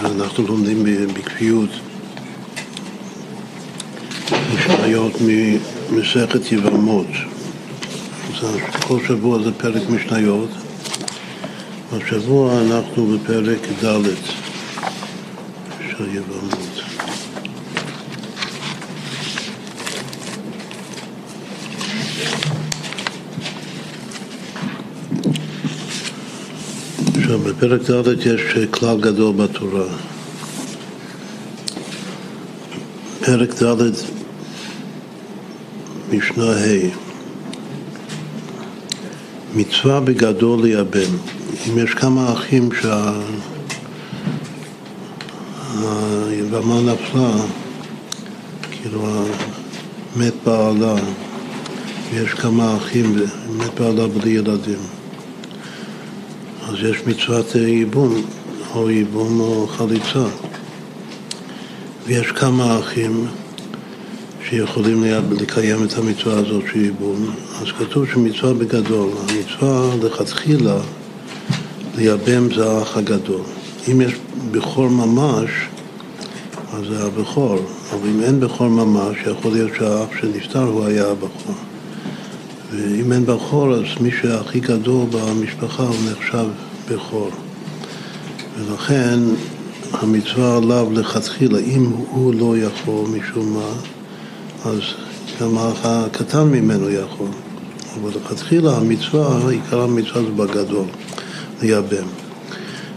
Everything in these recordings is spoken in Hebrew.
שאנחנו לומדים בקביעות משניות ממסכת יבמות. כל שבוע זה פרק משניות, השבוע אנחנו בפרק ד' של יבמות. עכשיו, בפרק ד' יש כלל גדול בתורה. פרק ד', משנה ה' מצווה בגדול לייבם. אם יש כמה אחים שהיבמה נפלה, כאילו מת בעלה, ויש כמה אחים, מת בעלה בלי ילדים. אז יש מצוות ייבום, או ייבום או חליצה. ויש כמה אחים שיכולים לקיים את המצווה הזאת של ייבום. אז כתוב שמצווה בגדול, המצווה לכתחילה לייבם זה האח הגדול. אם יש בכור ממש, אז זה הבכור, אבל אם אין בכור ממש, יכול להיות שהאח שנפטר הוא היה הבכור. ואם אין בכור, אז מי שהכי גדול במשפחה הוא נחשב בכור. ולכן המצווה עליו לכתחילה, אם הוא לא יכול משום מה, אז גם הקטן ממנו יכול. אבל לכתחילה המצווה, עיקר המצווה זה בגדול, לייבם.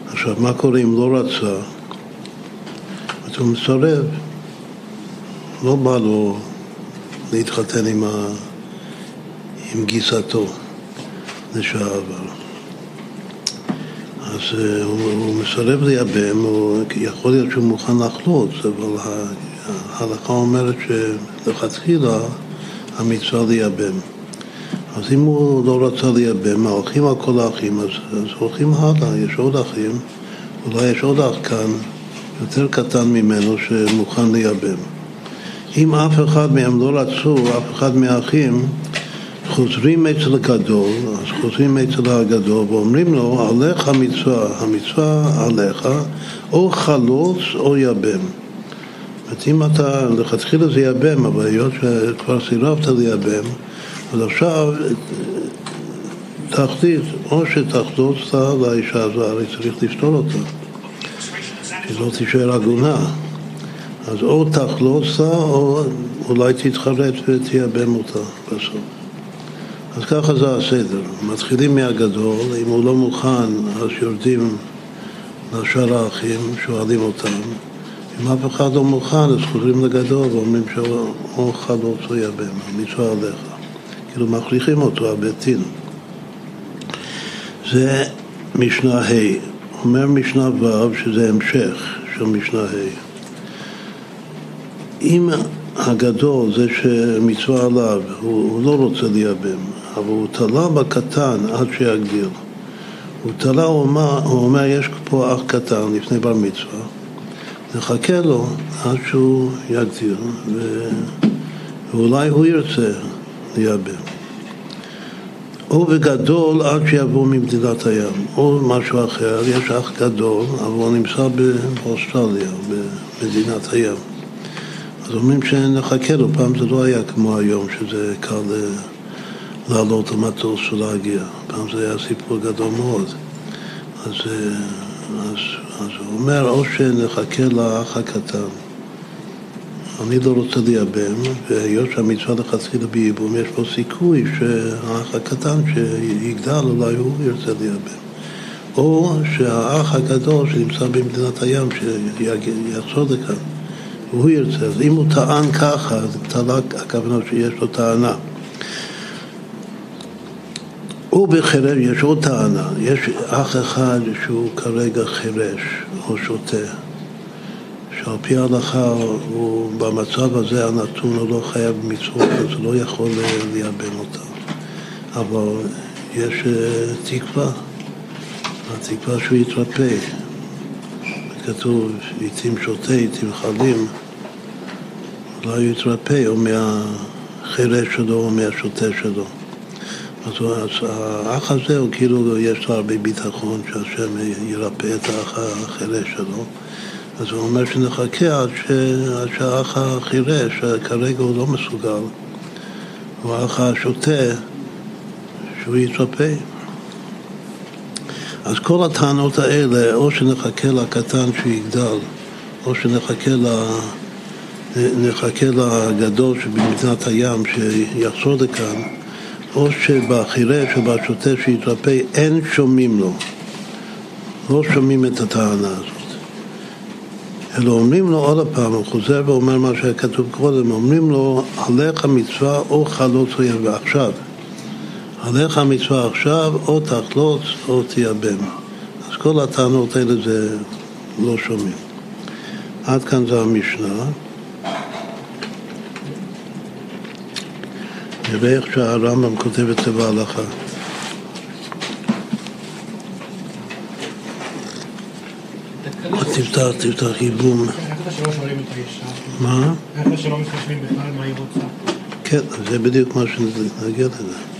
עכשיו, מה קורה אם לא רצה? אז הוא מסרב. לא בא לו להתחתן עם ה... עם גיסתו לשעבר. אז אה, הוא, הוא מסרב לייבם, יכול להיות שהוא מוכן לחלוץ, אבל ההלכה אומרת שלכתחילה המצווה לייבם. אז אם הוא לא רצה לייבם, הולכים על כל האחים, אז, אז הולכים הלאה, יש עוד אחים, אולי יש עוד אח כאן, יותר קטן ממנו, שמוכן לייבם. אם אף אחד מהם לא רצו, אף אחד מהאחים, חוזרים אצל הגדול, אז חוזרים אצל הגדול ואומרים לו, עליך המצווה, המצווה עליך, או חלוץ או יבם. זאת אם אתה, לכתחילה זה יבם, אבל היות שכבר סירבת לייבם, אז עכשיו תחליט, או שתחלוץ לאישה הזו, הרי צריך לפתור אותה, שלא תישאר עגונה. אז או תחלוץ או אולי תתחרט ותייבם אותה בסוף. אז ככה זה הסדר, מתחילים מהגדול, אם הוא לא מוכן אז יורדים לשאר האחים, שואלים אותם, אם אף אחד לא מוכן אז חוזרים לגדול ואומרים שאו חלוץ או יבם, המצווה עליך, כאילו מכריחים אותו, הבית זה משנה ה', אומר משנה ו' שזה המשך של משנה ה'. אם הגדול, זה שמצווה עליו, הוא, הוא לא רוצה לייבם, אבל הוא תלה בקטן עד שיגדיר. הוא תלה, הוא אומר, הוא אומר, יש פה אח קטן לפני בר מצווה, נחכה לו עד שהוא יגדיר, ו... ואולי הוא ירצה לייבם. או בגדול עד שיבוא ממדינת הים, או משהו אחר, יש אח גדול, אבל הוא נמצא באוסטרליה, במדינת הים. אז אומרים שנחכה לו, פעם זה לא היה כמו היום, שזה קל לעלות למטוס ולהגיע. פעם זה היה סיפור גדול מאוד. אז, אז, אז הוא אומר, או שנחכה לאח הקטן. אני לא רוצה לייבם, והיות שהמצווה לכתחילה בייבום, יש פה סיכוי שהאח הקטן שיגדל, אולי הוא ירצה לייבם. או שהאח הגדול שנמצא במדינת הים, שיחזור לכאן. והוא ירצה. אז אם הוא טען ככה, אז תלה, הכוונה שיש לו טענה. ובחירש יש עוד טענה, יש אח אחד שהוא כרגע חירש או שותה, שעל פי ההלכה הוא במצב הזה הנתון הוא לא חייב מצוות, אז הוא לא יכול לייבם אותה. אבל יש אה, תקווה, התקווה שהוא יתרפא. כתוב, עיתים שותה, עיתים חלים. אולי הוא יתרפא או מהחירש שלו או מהשוטה שלו. אז, האח הזה הוא כאילו, יש לו הרבה ביטחון שהשם ירפא את האח החירש שלו. אז הוא אומר שנחכה עד, ש... עד שהאח החירש, שכרגע הוא לא מסוגל, הוא האח השוטה, שהוא יתרפא. אז כל הטענות האלה, או שנחכה לקטן שיגדל, או שנחכה ל... נחכה לגדול שבמדינת הים שיחזור לכאן, או שבחירש או בשוטה שיתרפא אין שומעים לו, לא שומעים את הטענה הזאת. אלא אומרים לו עוד פעם, הוא חוזר ואומר מה שהיה כתוב קודם, אומרים לו, עליך מצווה או חלוץ או יבם, עכשיו. עליך המצווה עכשיו, או תחלוץ או תייבם. אז כל הטענות האלה זה לא שומעים. עד כאן זה המשנה. נראה איך שהרמב"ם כותב את זה בהלכה. תפתח, תפתח ייבום. מה? איך שלא מתחשבים בכלל מה היא רוצה? כן, זה בדיוק מה שנגיע לזה.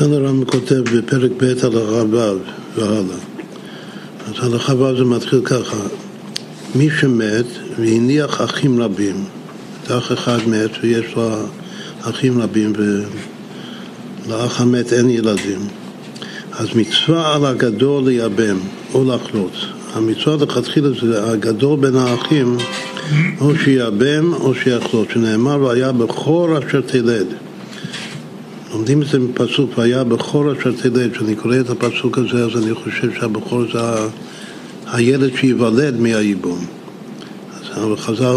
כאן הרמב"ם כותב בפרק ב' על הרבב והלאה. אז הלכה ו' זה מתחיל ככה: מי שמת והניח אחים רבים, אח אחד מת ויש לו אחים רבים ולאח המת אין ילדים, אז מצווה על הגדול לייבם או לחלוץ. המצווה לכתחילה זה הגדול בין האחים או שיאבם או שיחלוץ, שנאמר והיה בכור אשר תלד. לומדים את זה מפסוק, והיה בכור אשר תלד, כשאני קורא את הפסוק הזה אז אני חושב שהבכור זה. הילד שייוולד מהייבום. אז חז"ל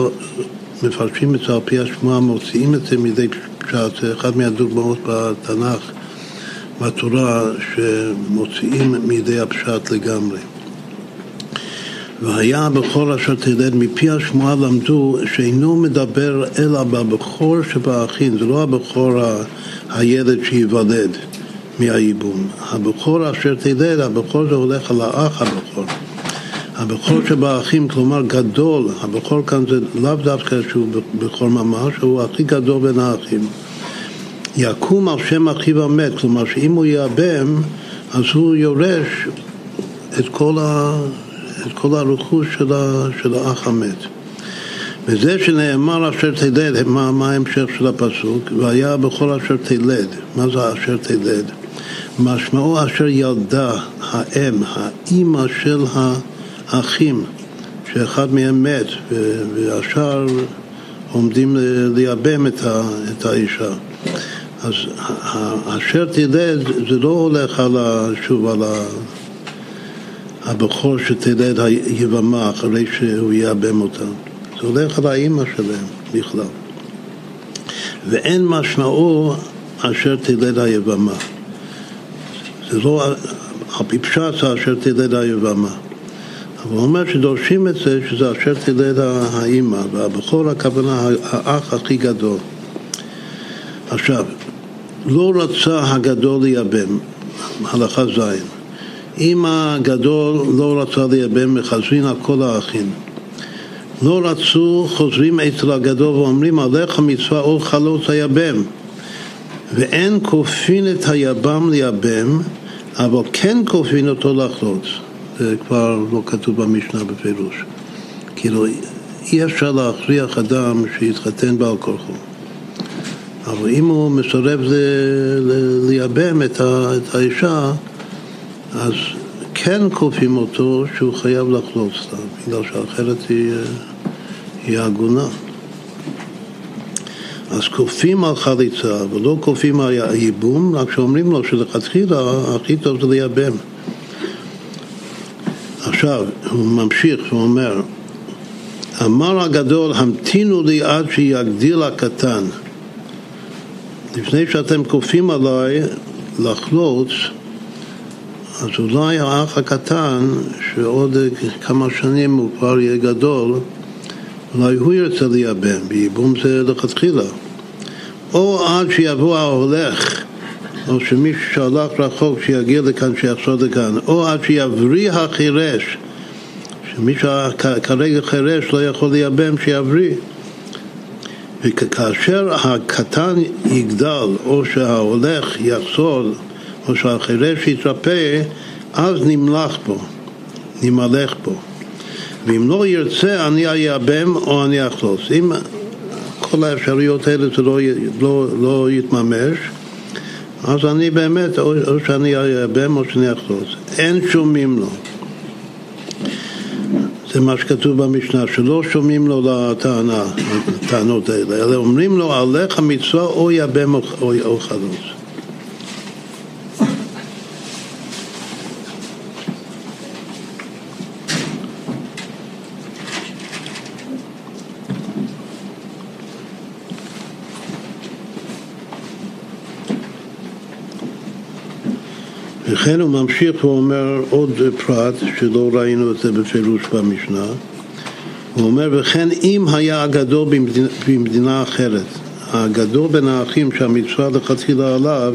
מפרשים את זה על פי השמועה, מוציאים את זה מדי פשט, זה אחת מהדוגמאות בתנ"ך, בתורה, שמוציאים מידי הפשט לגמרי. והיה הבכור אשר תלד, מפי השמועה למדו שאינו מדבר אלא בבכור שבאחים, זה לא הבכור ה... הילד שייוולד מהייבום. הבכור אשר תלד, הבכור זה הולך על האח הבכור. הבכור שבאחים, כלומר גדול, הבכור כאן זה לאו דווקא שהוא בכור ממש, הוא הכי גדול בין האחים. יקום על שם אחיו המת, כלומר שאם הוא ייאבם, אז הוא יורש את כל, ה, את כל הרכוש של, ה, של האח המת. וזה שנאמר אשר תלד, מה, מה ההמשך של הפסוק? והיה בכל אשר תלד. מה זה אשר תלד? משמעו אשר ילדה האם, האימא של האחים, שאחד מהם מת, והשאר עומדים לייבם את, האישה. אז אשר תלד זה לא הולך על, שוב על הבכור שתלד היבמה אחרי שהוא ייבם אותה. הולך על האימא שלהם בכלל. ואין משמעו אשר תלד היבמה. זה לא, על פשט זה אשר תלד היבמה. אבל הוא אומר שדורשים את זה שזה אשר תלד האימא, והבכור הכוונה האח הכי גדול. עכשיו, לא רצה הגדול לייבם, הלכה ז', אם הגדול לא רצה לייבם, מחזרין על כל האחים. לא רצו, חוזרים אצל הגדול ואומרים עליך מצווה או חלוץ היבם. ואין כופין את היבם ליבם אבל כן כופין אותו לחלוץ. זה כבר לא כתוב במשנה בפירוש. כאילו אי אפשר להכריח אדם שיתחתן בעל כורחו. אבל אם הוא מסרב לייבם את, את האישה אז כן כופים אותו שהוא חייב לחלוץ לה, בגלל שאחרת היא, היא עגונה. אז כופים על חליצה ולא כופים על ייבום, רק שאומרים לו שלכתחילה הכי טוב זה לייבם. עכשיו, הוא ממשיך ואומר, אמר הגדול, המתינו לי עד שיגדיל הקטן. לפני שאתם כופים עליי לחלוץ, אז אולי האח הקטן, שעוד כמה שנים הוא כבר יהיה גדול, אולי הוא ירצה לייבם, וייבום זה לכתחילה. או עד שיבוא ההולך, או שמישהו שהלך רחוק שיגיע לכאן, שיחזור לכאן, או עד שיבריא החירש, שמישהו כרגע חירש לא יכול לייבם, שיבריא. וכאשר הקטן יגדל, או שההולך יחזור, או שהחירש יתרפא, אז נמלך בו, נמלך בו. ואם לא ירצה, אני אייבם או אני אחלוץ. אם כל האפשרויות האלה זה לא, לא, לא יתממש, אז אני באמת, או, או שאני אייבם או שאני אחלוץ. אין שומעים לו. זה מה שכתוב במשנה, שלא שומעים לו לטענה, לטענות האלה, אלא אומרים לו עליך מצווה או יבם או, או, או חלוץ. וכן הוא ממשיך ואומר עוד פרט שלא ראינו את זה בפירוש במשנה. הוא אומר וכן אם היה הגדול במדינה, במדינה אחרת. הגדול בין האחים שהמצווה לכתחילה עליו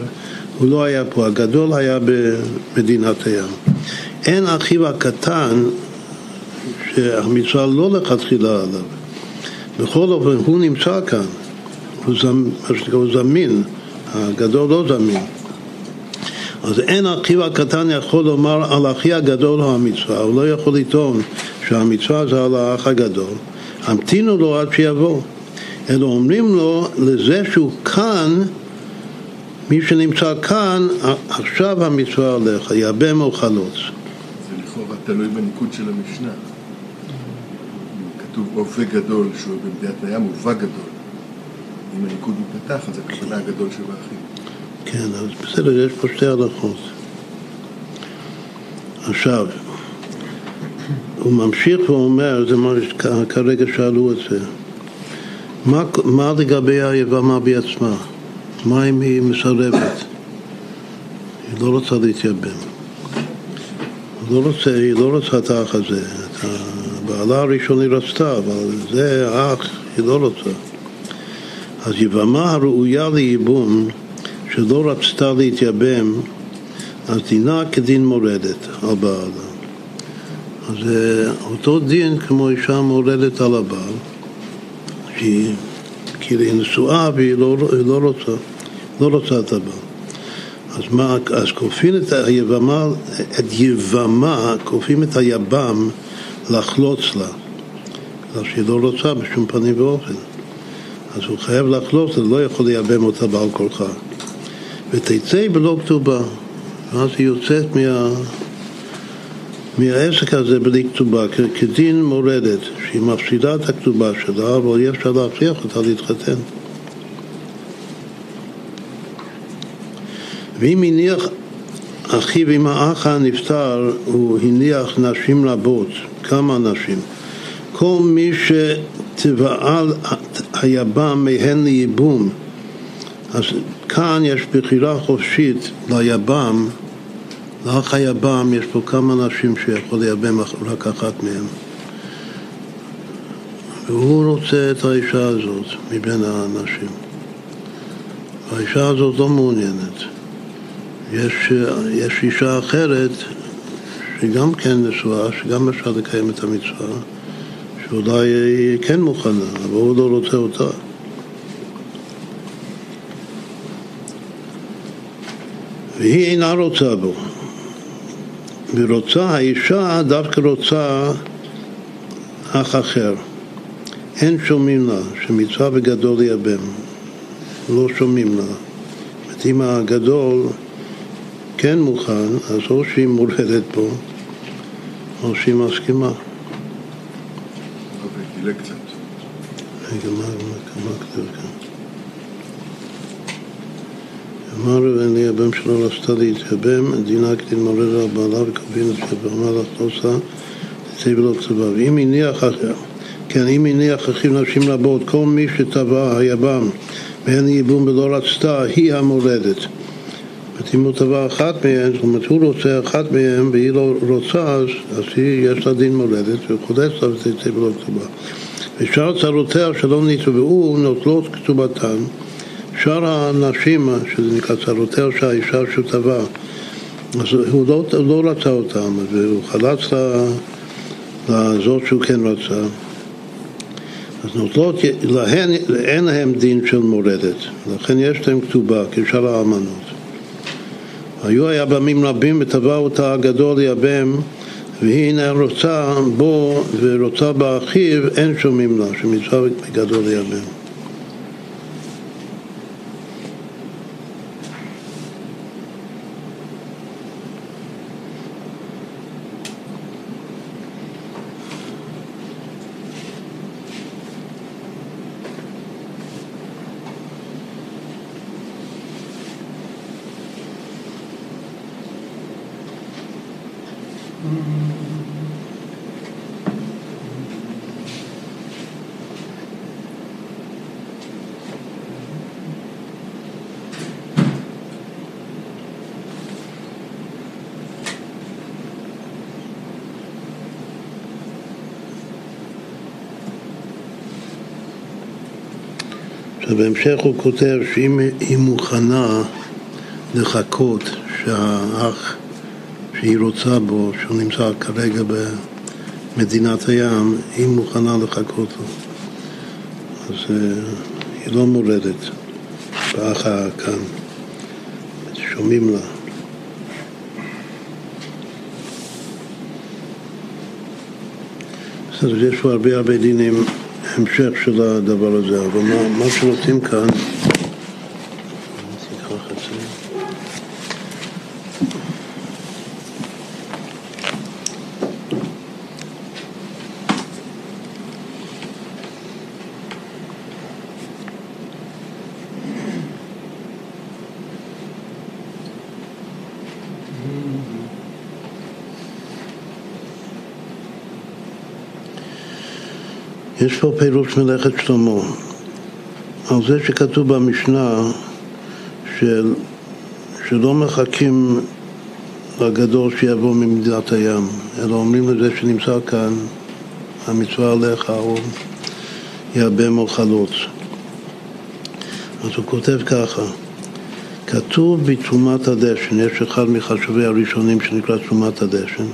הוא לא היה פה, הגדול היה במדינת הים. אין אחיו הקטן שהמצווה לא לכתחילה עליו. בכל אופן הוא נמצא כאן. הוא זמין, הגדול לא זמין אז אין אחיו הקטן יכול לומר על אחי הגדול הוא המצווה, הוא לא יכול לטעון שהמצווה זה על האח הגדול. המתינו לו עד שיבוא. אלא אומרים לו לזה שהוא כאן, מי שנמצא כאן, עכשיו המצווה עליך, יבם או חלוץ. זה לכאורה תלוי בניקוד של המשנה. כתוב אופה גדול שהוא במדינת הים, הובא גדול. אם הניקוד מתפתח, אז הכוונה הגדול שבאחים. כן, אז בסדר, יש פה שתי הלכות. עכשיו, הוא ממשיך ואומר, זה מה שכרגע שאלו את זה, מה, מה לגבי היבמה בעצמה? מה אם היא מסרבת? היא לא רוצה להתייבם. היא לא רוצה, היא לא רוצה את האח הזה. את הבעלה הראשון היא רצתה, אבל זה האח, היא לא רוצה. אז יבמה הראויה לייבום שלא רצתה להתייבם, אז דינה כדין מורדת על בעלה. אז זה אותו דין כמו אישה מורדת על הבעל, שהיא כאילו היא נשואה והיא לא, לא רוצה, לא רוצה את הבעל. אז מה, אז כופים את היבמה, את יבמה, כופים את היבם לחלוץ לה, בגלל שהיא לא רוצה בשום פנים ואופן. אז הוא חייב לחלוץ, לא יכול לייבם אותה בעל כורחה. ותצא בלא כתובה, ואז היא יוצאת מה, מהעסק הזה בלי כתובה, כדין מורדת, שהיא מפסידה את הכתובה שלה, אבל אי אפשר להכריח אותה להתחתן. ואם הניח אחיו עם האח הנפטר, הוא הניח נשים רבות, כמה נשים. כל מי שתבעל היבם מהן לייבום, אז כאן יש בחירה חופשית ליבם, לאח היבם יש פה כמה נשים שיכול לייבם רק אחת מהן. והוא רוצה את האישה הזאת מבין האנשים. האישה הזאת לא מעוניינת. יש, יש אישה אחרת שגם כן נשואה, שגם אפשר לקיים את המצווה, שאולי היא כן מוכנה, אבל הוא לא רוצה אותה. והיא אינה רוצה בו. ורוצה, האישה דווקא רוצה אח אחר. אין שומעים לה, שמצווה בגדול ייבם. לא שומעים לה. זאת אם הגדול כן מוכן, אז או שהיא מורדת פה, או שהיא מסכימה. אוקיי. רגע, מה כתוב כאן? אמר לי, הבן שלו רצתה להתייבם, דינה מורד על בעלה וקבין את לא עושה, תצא ולא כתובה. ואם הניח, כן, אם הניח אחיו נשים רבות, כל מי שטבע היבם ואין ייבום ולא רצתה, היא המולדת. זאת אם הוא טבע אחת מהן, זאת אומרת הוא רוצה אחת מהן והיא לא רוצה, אז, אז היא, יש לה דין מולדת וחולץ לה ותצא ולא כתובה. ושאר צרותיה שלא נתבעו נוטלות כתובתן. שאר הנשים, שזה נקרא צרותיה של האישה שטבע, אז הוא לא, לא רצה אותם, והוא חלץ לזאת שהוא כן רצה. אז נוטלות, להן אין להם דין של מורדת, לכן יש להם כתובה כשאר האמנות. היו היה בימים רבים וטבע אותה הגדול יבם והנה רוצה בו ורוצה באחיו אין שומעים לה, שמצווה גדול יבם. ובהמשך הוא כותב שאם היא מוכנה לחכות שהאח שהיא רוצה בו, שהוא נמצא כרגע במדינת הים, היא מוכנה לחכות לו. אז uh, היא לא מורדת באח כאן, שומעים לה. בסדר, יש פה הרבה הרבה דינים המשך של הדבר הזה, אבל מה, מה שרוצים כאן יש פה פירוש מלאכת שלמה על זה שכתוב במשנה של, שלא מחכים לגדול שיבוא ממדינת הים, אלא אומרים לזה שנמצא כאן, המצווה עליך או יאבם או חלוץ. אז הוא כותב ככה, כתוב בתרומת הדשן, יש אחד מחשובי הראשונים שנקרא תרומת הדשן,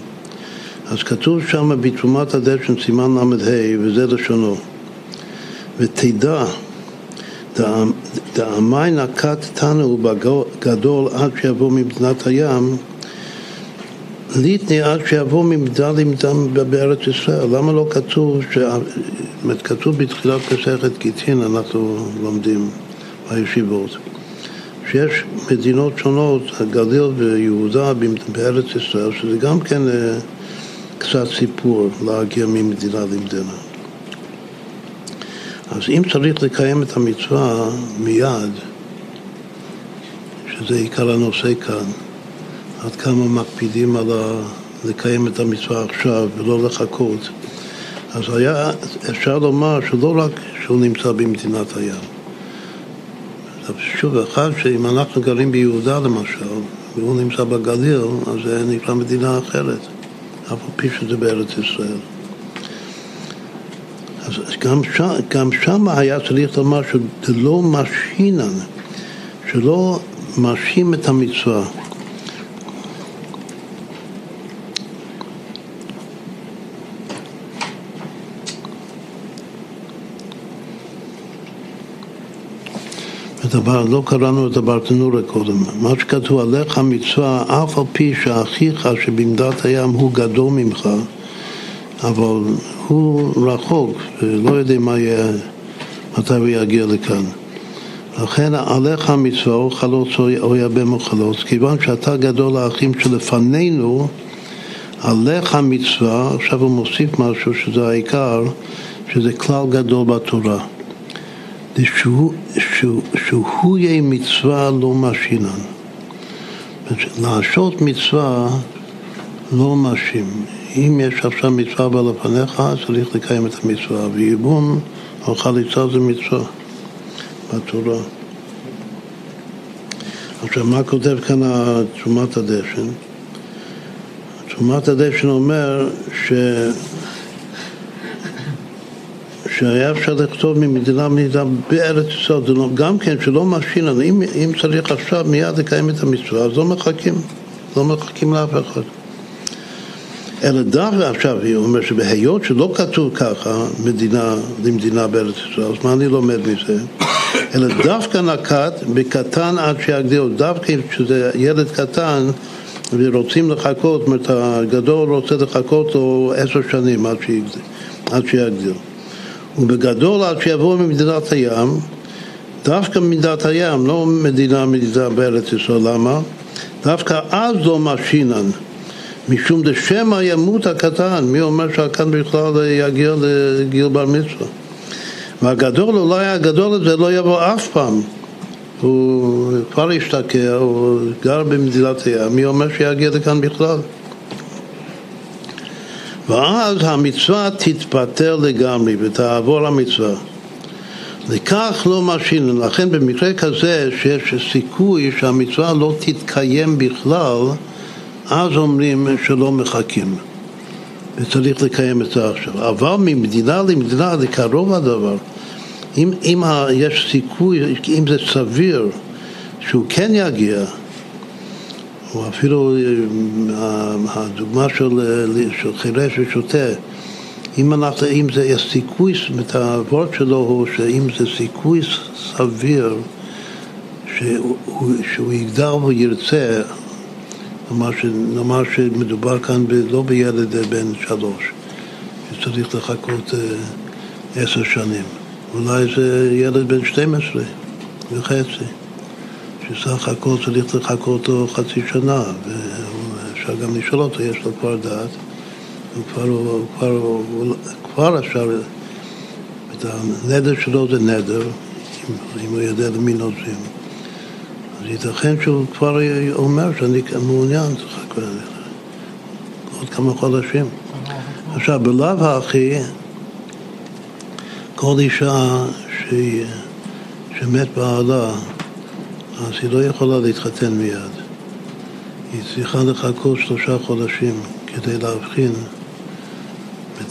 אז כתוב שם בתרומת הדשן סימן ל"ה, וזה לשונו. ותדע, דאמי נקת תנו בגדול עד שיבוא ממדינת הים, ליטני עד שיבוא ממדה למדם בארץ ישראל. למה לא כתוב, ש... כתוב בתחילת מסכת גיטין, אנחנו לומדים בישיבות, שיש מדינות שונות, הגליל ויהודה בארץ ישראל, שזה גם כן אה, קצת סיפור להגיע ממדינה למדינה. אז אם צריך לקיים את המצווה מיד, שזה עיקר הנושא כאן, עד כמה מקפידים על ה... לקיים את המצווה עכשיו ולא לחכות, אז היה אפשר לומר שלא רק שהוא נמצא במדינת הים. שוב, אחד שאם אנחנו גרים ביהודה למשל, והוא נמצא בגליל, אז זה נקרא מדינה אחרת. אף על פי שזה בארץ ישראל. אז גם שם, גם שם היה צריך לומר שלא משהינן, שלא משהין את המצווה. הדבר, לא קראנו את הברטנורה קודם, מה שכתוב עליך מצווה אף על פי שאחיך שבמדת הים הוא גדול ממך אבל הוא רחוק ולא יודע מה יהיה, מתי הוא יגיע לכאן לכן עליך המצווה או חלוץ או יבם או חלוץ כיוון שאתה גדול האחים שלפנינו עליך מצווה, עכשיו הוא מוסיף משהו שזה העיקר, שזה כלל גדול בתורה. שהוא, יהיה מצווה לא משינן. לעשות מצווה לא משים. אם יש עכשיו מצווה בא לפניך, צריך לקיים את המצווה. וייבום או חליצה זה מצווה בתורה. עכשיו, מה כותב כאן תרומת הדשן? תרומת הדשן אומר ש... שהיה אפשר לכתוב ממדינה למדינה בארץ ישראל, לא- גם כן שלא משהין, אם, אם צריך עכשיו מיד לקיים את המצווה, אז לא מחכים, לא מחכים לאף אחד. אלא דווקא עכשיו, היא אומרת שבהיות שלא כתוב ככה, מדינה למדינה בארץ ישראל, אז מה אני לומד מזה? אלא דווקא נקט בקטן עד שיגדיל, דווקא כשזה ילד קטן ורוצים לחכות, זאת אומרת הגדול רוצה לחכות לו עשר שנים עד שיגדיר. ובגדול עד שיבוא ממדינת הים, דווקא מדינת הים, לא מדינה מדינה בארץ ישראל, למה? דווקא אז לא משינן, משום דשמא ימות הקטן, מי אומר שהקטן בכלל יגיע לגיל בר מצווה? והגדול, אולי הגדול הזה לא יבוא אף פעם, הוא כבר השתקע, הוא גר במדינת הים, מי אומר שיגיע לכאן בכלל? ואז המצווה תתפטר לגמרי ותעבור המצווה. לכך לא משהין, לכן במקרה כזה שיש סיכוי שהמצווה לא תתקיים בכלל, אז אומרים שלא מחכים וצריך לקיים את זה עכשיו. אבל ממדינה למדינה זה קרוב הדבר. אם, אם יש סיכוי, אם זה סביר שהוא כן יגיע, או אפילו אה, הדוגמה של, של חירש ושוטה, אם, אנחנו, אם זה סיכוי, את הוורד שלו הוא שאם זה סיכוי סביר שהוא, שהוא יגדל וירצה, נאמר שמדובר כאן ב, לא בילד בן שלוש, שצריך לחכות אה, עשר שנים, אולי זה ילד בן 12 וחצי. שסך הכל צריך לחכות לו חצי שנה, ואפשר גם לשאול אותו, יש לו כבר דעת, וכבר כבר, כבר אפשר, את הנדר שלו זה נדר, אם, אם הוא יודע למי נוזים. אז ייתכן שהוא כבר אומר שאני מעוניין, צריך עוד כמה חודשים. עכשיו, בלאו הכי, כל אישה שהיא, שמת בעלה, אז היא לא יכולה להתחתן מיד. היא צריכה לחכות שלושה חודשים כדי להבחין.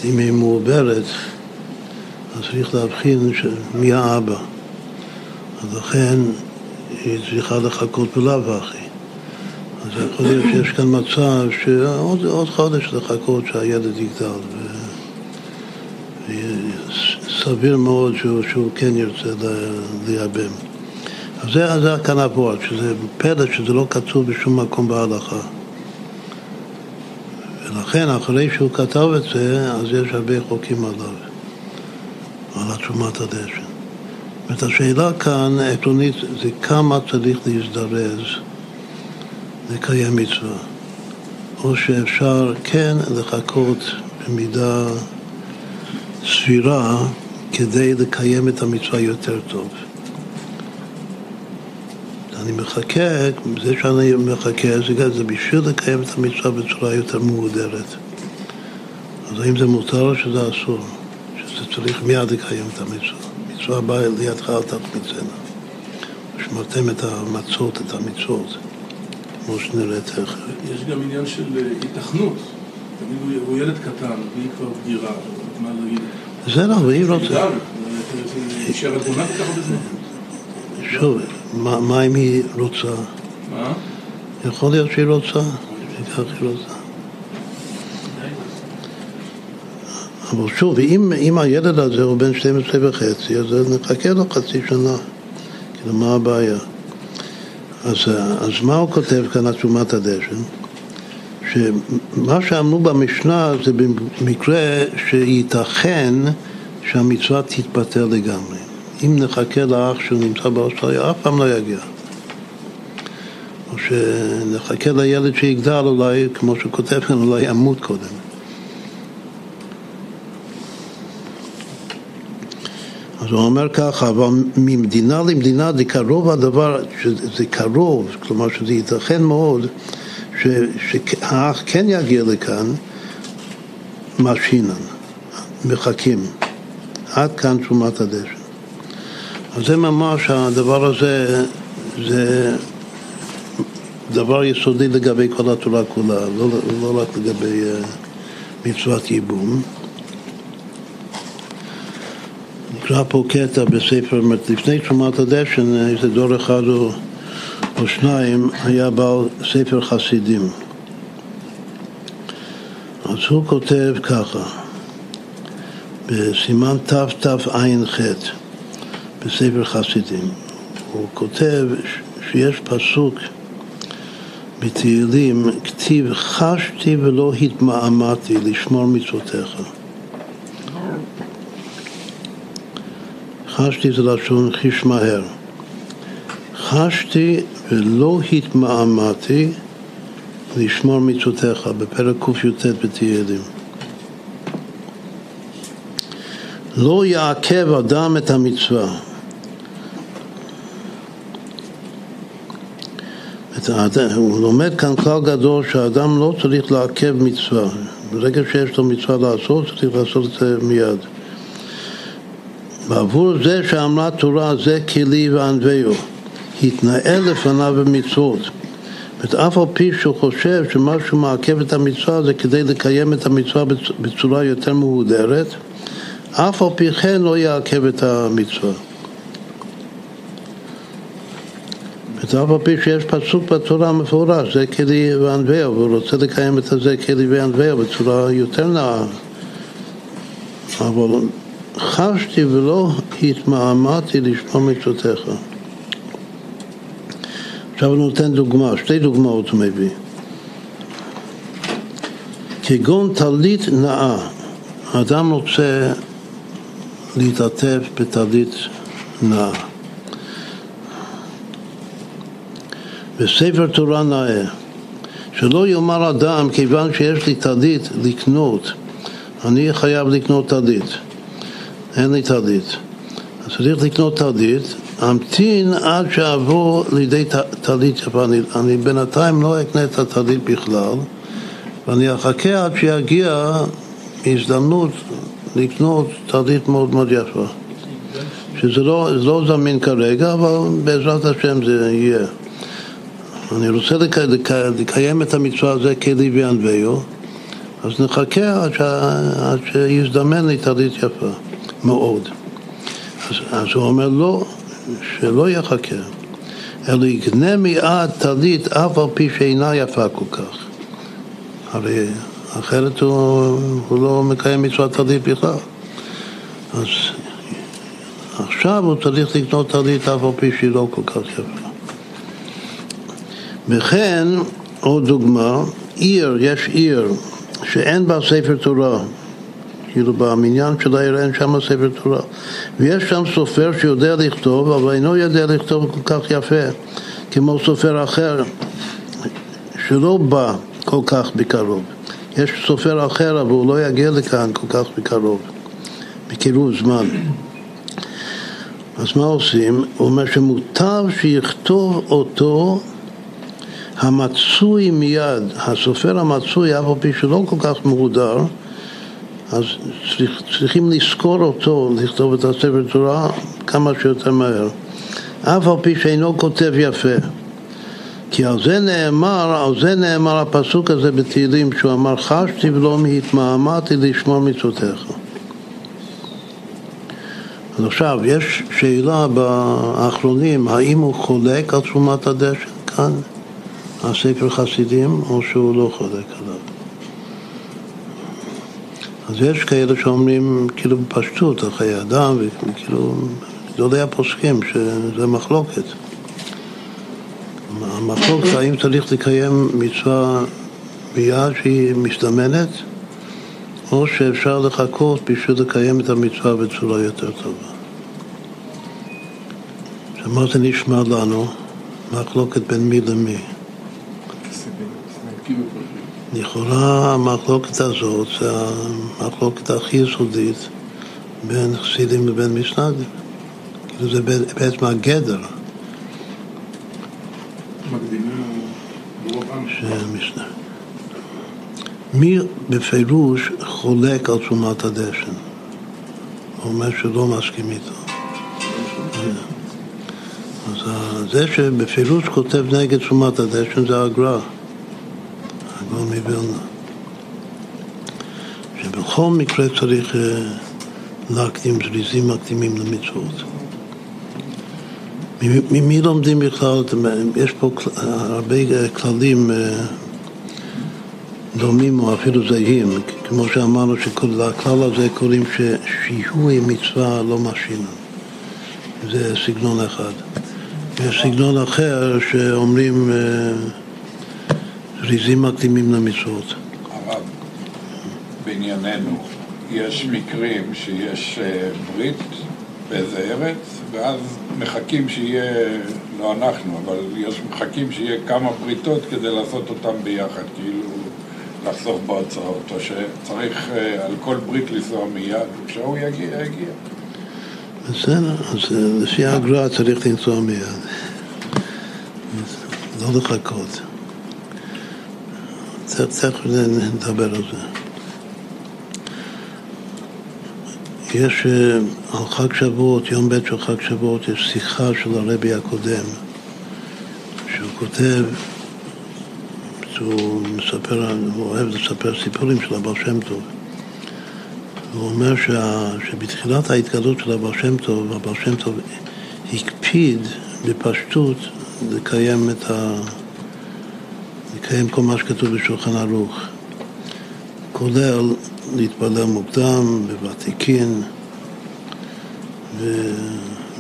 אם היא מעוברת, אז צריך להבחין מי האבא. אז לכן היא צריכה לחכות בלאו הכי. אז יכול להיות שיש כאן מצב שעוד חודש לחכות שהילד יגדל. וסביר מאוד שהוא, שהוא כן ירצה לייבם. אז זה, זה הוורד, שזה פלא שזה לא כתוב בשום מקום בהלכה. ולכן, אחרי שהוא כתב את זה, אז יש הרבה חוקים עליו, על התרומת הדשן. זאת השאלה כאן, עקרונית, זה כמה צריך להזדרז לקיים מצווה. או שאפשר כן לחכות במידה סבירה כדי לקיים את המצווה יותר טוב. אני מחכה, זה שאני מחכה זה, זה בשביל לקיים את המצווה בצורה יותר מודרת. אז האם זה מותר או שזה אסור? שזה צריך מיד לקיים את המצווה. מצווה באה לידך אל תחמיצנה. שמרתם את המצות, את המצוות, כמו שנראה תכף. יש גם עניין של היתכנות. תמיד הוא ילד קטן, והיא כבר בגירה, מה להגיד? בסדר, והיא רוצה... שוב, מה, מה אם היא רוצה? מה? יכול להיות שהיא רוצה, שכך היא רוצה. אבל שוב, אם, אם הילד הזה הוא בן 12 וחצי, אז נחכה לו חצי שנה. כאילו, מה הבעיה? אז, אז מה הוא כותב כאן על תרומת הדשן? שמה שאמרו במשנה זה במקרה שייתכן שהמצווה תתפטר לגמרי. אם נחכה לאח שנמצא באוסטרליה, אף פעם לא יגיע. או שנחכה לילד שיגדל, אולי, כמו שכותב כאן, אולי ימות קודם. אז הוא אומר ככה, אבל ממדינה למדינה זה קרוב הדבר, שזה קרוב, כלומר שזה ייתכן מאוד שהאח כן יגיע לכאן, משינן, מחכים. עד כאן תרומת הדשן. אז זה ממש, הדבר הזה זה דבר יסודי לגבי כל התורה כולה, לא, לא רק לגבי uh, מצוות ייבום. נקרא פה קטע בספר, לפני תרומת הדשן, איזה דור אחד או, או שניים, היה בעל ספר חסידים. אז הוא כותב ככה, בסימן תתע"ח בספר חסידים, הוא כותב שיש פסוק בתהילים, כתיב חשתי ולא התמהמהתי לשמור מצוותיך. חשתי זה לשון חיש מהר. חשתי ולא התמהמהתי לשמור מצוותיך, בפרק קי"ט בתהילים. לא יעכב אדם את המצווה. הוא לומד כאן כלל גדול שהאדם לא צריך לעכב מצווה. ברגע שיש לו מצווה לעשות, צריך לעשות את זה מיד. ועבור זה שאמרה תורה זה כלי וענווהו, התנהל לפניו במצוות. אף על פי שהוא חושב שמשהו מעכב את המצווה זה כדי לקיים את המצווה בצורה יותר מהודרת, אף על פי כן לא יעכב את המצווה. אף על פי שיש פסוק בתורה מפורש, זה כלי וענווהו, והוא רוצה לקיים את זה כלי וענווהו בצורה יותר נאה. אבל חשתי ולא התמהמהתי לשמוע מצוותיך. עכשיו הוא נותן דוגמה, שתי דוגמאות הוא מביא. כגון טלית נאה, האדם רוצה להתעטף בטלית נאה. בספר תורה נאה, שלא יאמר אדם, כיוון שיש לי טלית לקנות, אני חייב לקנות טלית. אין לי טלית. אז צריך לקנות טלית, אמתין עד שאבוא לידי טלית יפה. אני, בינתיים לא אקנה את הטלית בכלל, ואני אחכה עד שיגיע הזדמנות לקנות טלית מאוד מאוד יפה. שזה לא, לא זמין כרגע, אבל בעזרת השם זה יהיה. אני רוצה לק, לק, לקיים את המצווה הזה כלי וענווהו, אז נחכה עד, ש, עד שיזדמן לי טלית יפה. מאוד. אז, אז הוא אומר לא, שלא יחכה, אלא יקנה מיד טלית אף על פי שאינה יפה כל כך. הרי אחרת הוא, הוא לא מקיים מצוות טלית בכלל. אז עכשיו הוא צריך לקנות טלית אף על פי שהיא לא כל כך יפה. וכן, עוד דוגמה, עיר, יש עיר שאין בה ספר תורה, כאילו במניין של העיר אין שם ספר תורה. ויש שם סופר שיודע לכתוב, אבל אינו יודע לכתוב כל כך יפה, כמו סופר אחר שלא בא כל כך בקרוב. יש סופר אחר, אבל הוא לא יגיע לכאן כל כך בקרוב, בקירוב זמן. אז מה עושים? הוא אומר שמוטב שיכתוב אותו המצוי מיד, הסופר המצוי, אף על פי שלא כל כך מהודר, אז צריך, צריכים לזכור אותו, לכתוב את הספר תורה כמה שיותר מהר. אף על פי שאינו כותב יפה. כי על זה נאמר, על זה נאמר הפסוק הזה בתהילים, שהוא אמר חשתי ולא התמהמהתי לשמור מצוותיך. אז עכשיו, יש שאלה באחרונים, האם הוא חולק על תרומת הדשן כאן, הספר חסידים, או שהוא לא חולק עליו. אז יש כאלה שאומרים כאילו בפשטות, החיי אדם, וכאילו גדולי הפוסקים, שזה מחלוקת. המחלוקת האם צריך לקיים מצווה מיד שהיא מזדמנת, או שאפשר לחכות בשביל לקיים את המצווה בצורה יותר טובה. מה זה נשמע לנו? מחלוקת בין מי למי. לכאורה המחלוקת הזאת זה המחלוקת הכי יסודית בין חסידים לבין משנדים. כאילו זה בעצם הגדר. מי בפירוש חולק על תרומת הדשן? הוא אומר שלא מסכים איתו. אז זה שבפירוש כותב נגד תרומת הדשן זה הגר"א, הגר"א מווילנה. שבכל מקרה צריך אה, להקדים זריזים מקדימים למצוות. ממי לומדים בכלל, יש פה הרבה אה, כללים אה, דומים או אפילו זהים, כמו שאמרנו שלכלל הזה קוראים ששיהוי מצווה לא משינה. זה סגנון אחד. יש סגנון אחר שאומרים אה, זריזים מקדימים למצוות. הרב, בענייננו, יש מקרים שיש אה, ברית באיזה ארץ, ואז מחכים שיהיה, לא אנחנו, אבל יש מחכים שיהיה כמה בריתות כדי לעשות אותם ביחד, כאילו לחסוך בהוצאות, או שצריך אה, על כל ברית לנסוע מיד, כשהוא יגיע, יגיע. בסדר, אז אה, לפי הגר"א צריך לנסוע מיד. לא לחכות. תכף נדבר על זה. יש אה, על חג שבועות, יום ב' של חג שבועות, יש שיחה של הרבי הקודם, שהוא כותב, שהוא מספר, הוא אוהב לספר סיפורים של הבעל שם טוב. הוא אומר שה, שבתחילת ההתגלות של הבעל שם טוב, הבעל שם טוב הקפיד בפשטות לקיים את ה... לקיים כל מה שכתוב בשולחן ערוך, כולל להתפלל מוקדם, בוותיקין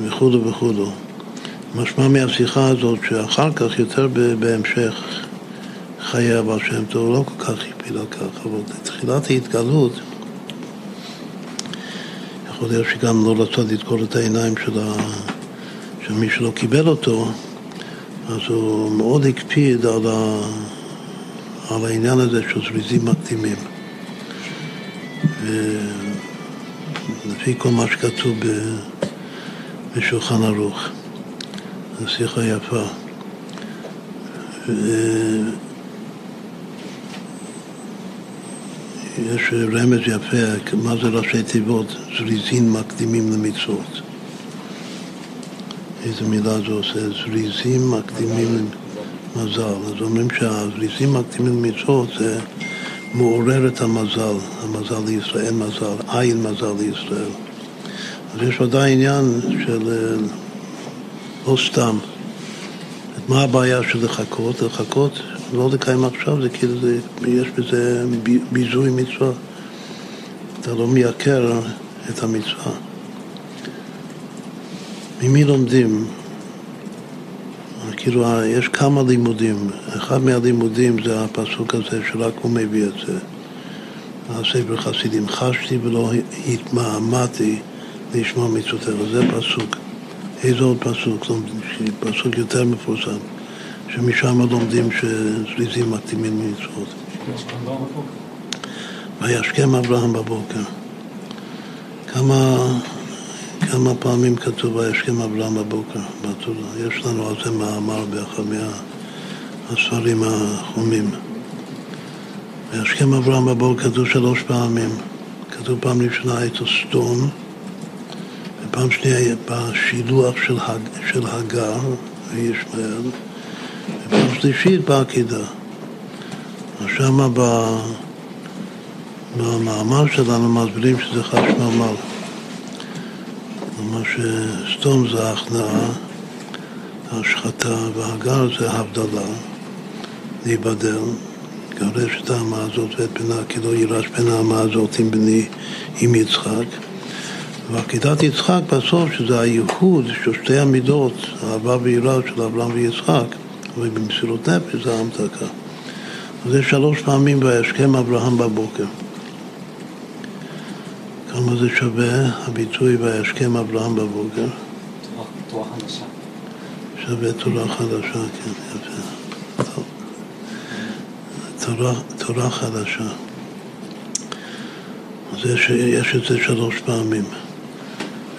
וכו' וכו'. משמע מהשיחה הזאת שאחר כך, יותר בהמשך חיי הבעל שם טוב, לא כל כך הקפיד על כך, אבל בתחילת ההתגלות יכול להיות שגם לא רצה לדקור את העיניים של, ה... של מי שלא קיבל אותו, אז הוא מאוד הקפיד על, ה... על העניין הזה של זריזים מקדימים. ולפי כל מה שכתוב בשולחן ערוך, זו שיחה יפה. יש רמז יפה, מה זה ראשי תיבות? זריזין מקדימים למצוות. איזה מילה זה עושה? זריזים מקדימים למזל. אז אומרים שהזריזים מקדימים למצוות זה מעורר את המזל, המזל לישראל, מזל, עין מזל לישראל. אז יש ודאי עניין של אה, לא סתם. מה הבעיה של לחכות? לחכות, לא לקיים עכשיו, זה כאילו, זה, יש בזה ביזוי מצווה. אתה לא מייקר את המצווה. ממי לומדים? כאילו, יש כמה לימודים. אחד מהלימודים זה הפסוק הזה שרק הוא מביא את זה. הספר חסידים, חשתי ולא התמהמהתי לשמוע מצוותיך. זה פסוק. איזה עוד פסוק? פסוק יותר מפורסם, שמשם לומדים שזריזים מתאימים מצוות. וישכם אברהם בבוקר. כמה, כמה פעמים כתוב וישכם אברהם בבוקר בתורה. יש לנו על זה מאמר באחד מהספרים החומים. וישכם אברהם בבוקר כתוב שלוש פעמים. כתוב פעם ראשונה את הסתום, ופעם שנייה בשילוח של, הג, של הגר וישמעאל, ופעם שלישית בעקידה. שמה במאמר שלנו מסבירים שזה חשמל. כלומר שסתום זה הכנעה, השחתה, והגר זה הבדלה, להיבדל, גרש את האמה הזאת ואת בנה, כי לא יירש בין האמה הזאת עם בני, עם יצחק. ועקידת יצחק בסוף, שזה הייחוד של שתי המידות, אהבה ויראה של אברהם ויצחק, ובמסירות נפש זה ההמתקה. אז יש שלוש פעמים בהשכם אברהם בבוקר. כמה זה שווה הביטוי וישכם אברהם בבוקר? תורה חדשה. שווה תורה חדשה, כן, יפה. טוב. תורה, תורה חדשה. אז יש, יש את זה שלוש פעמים.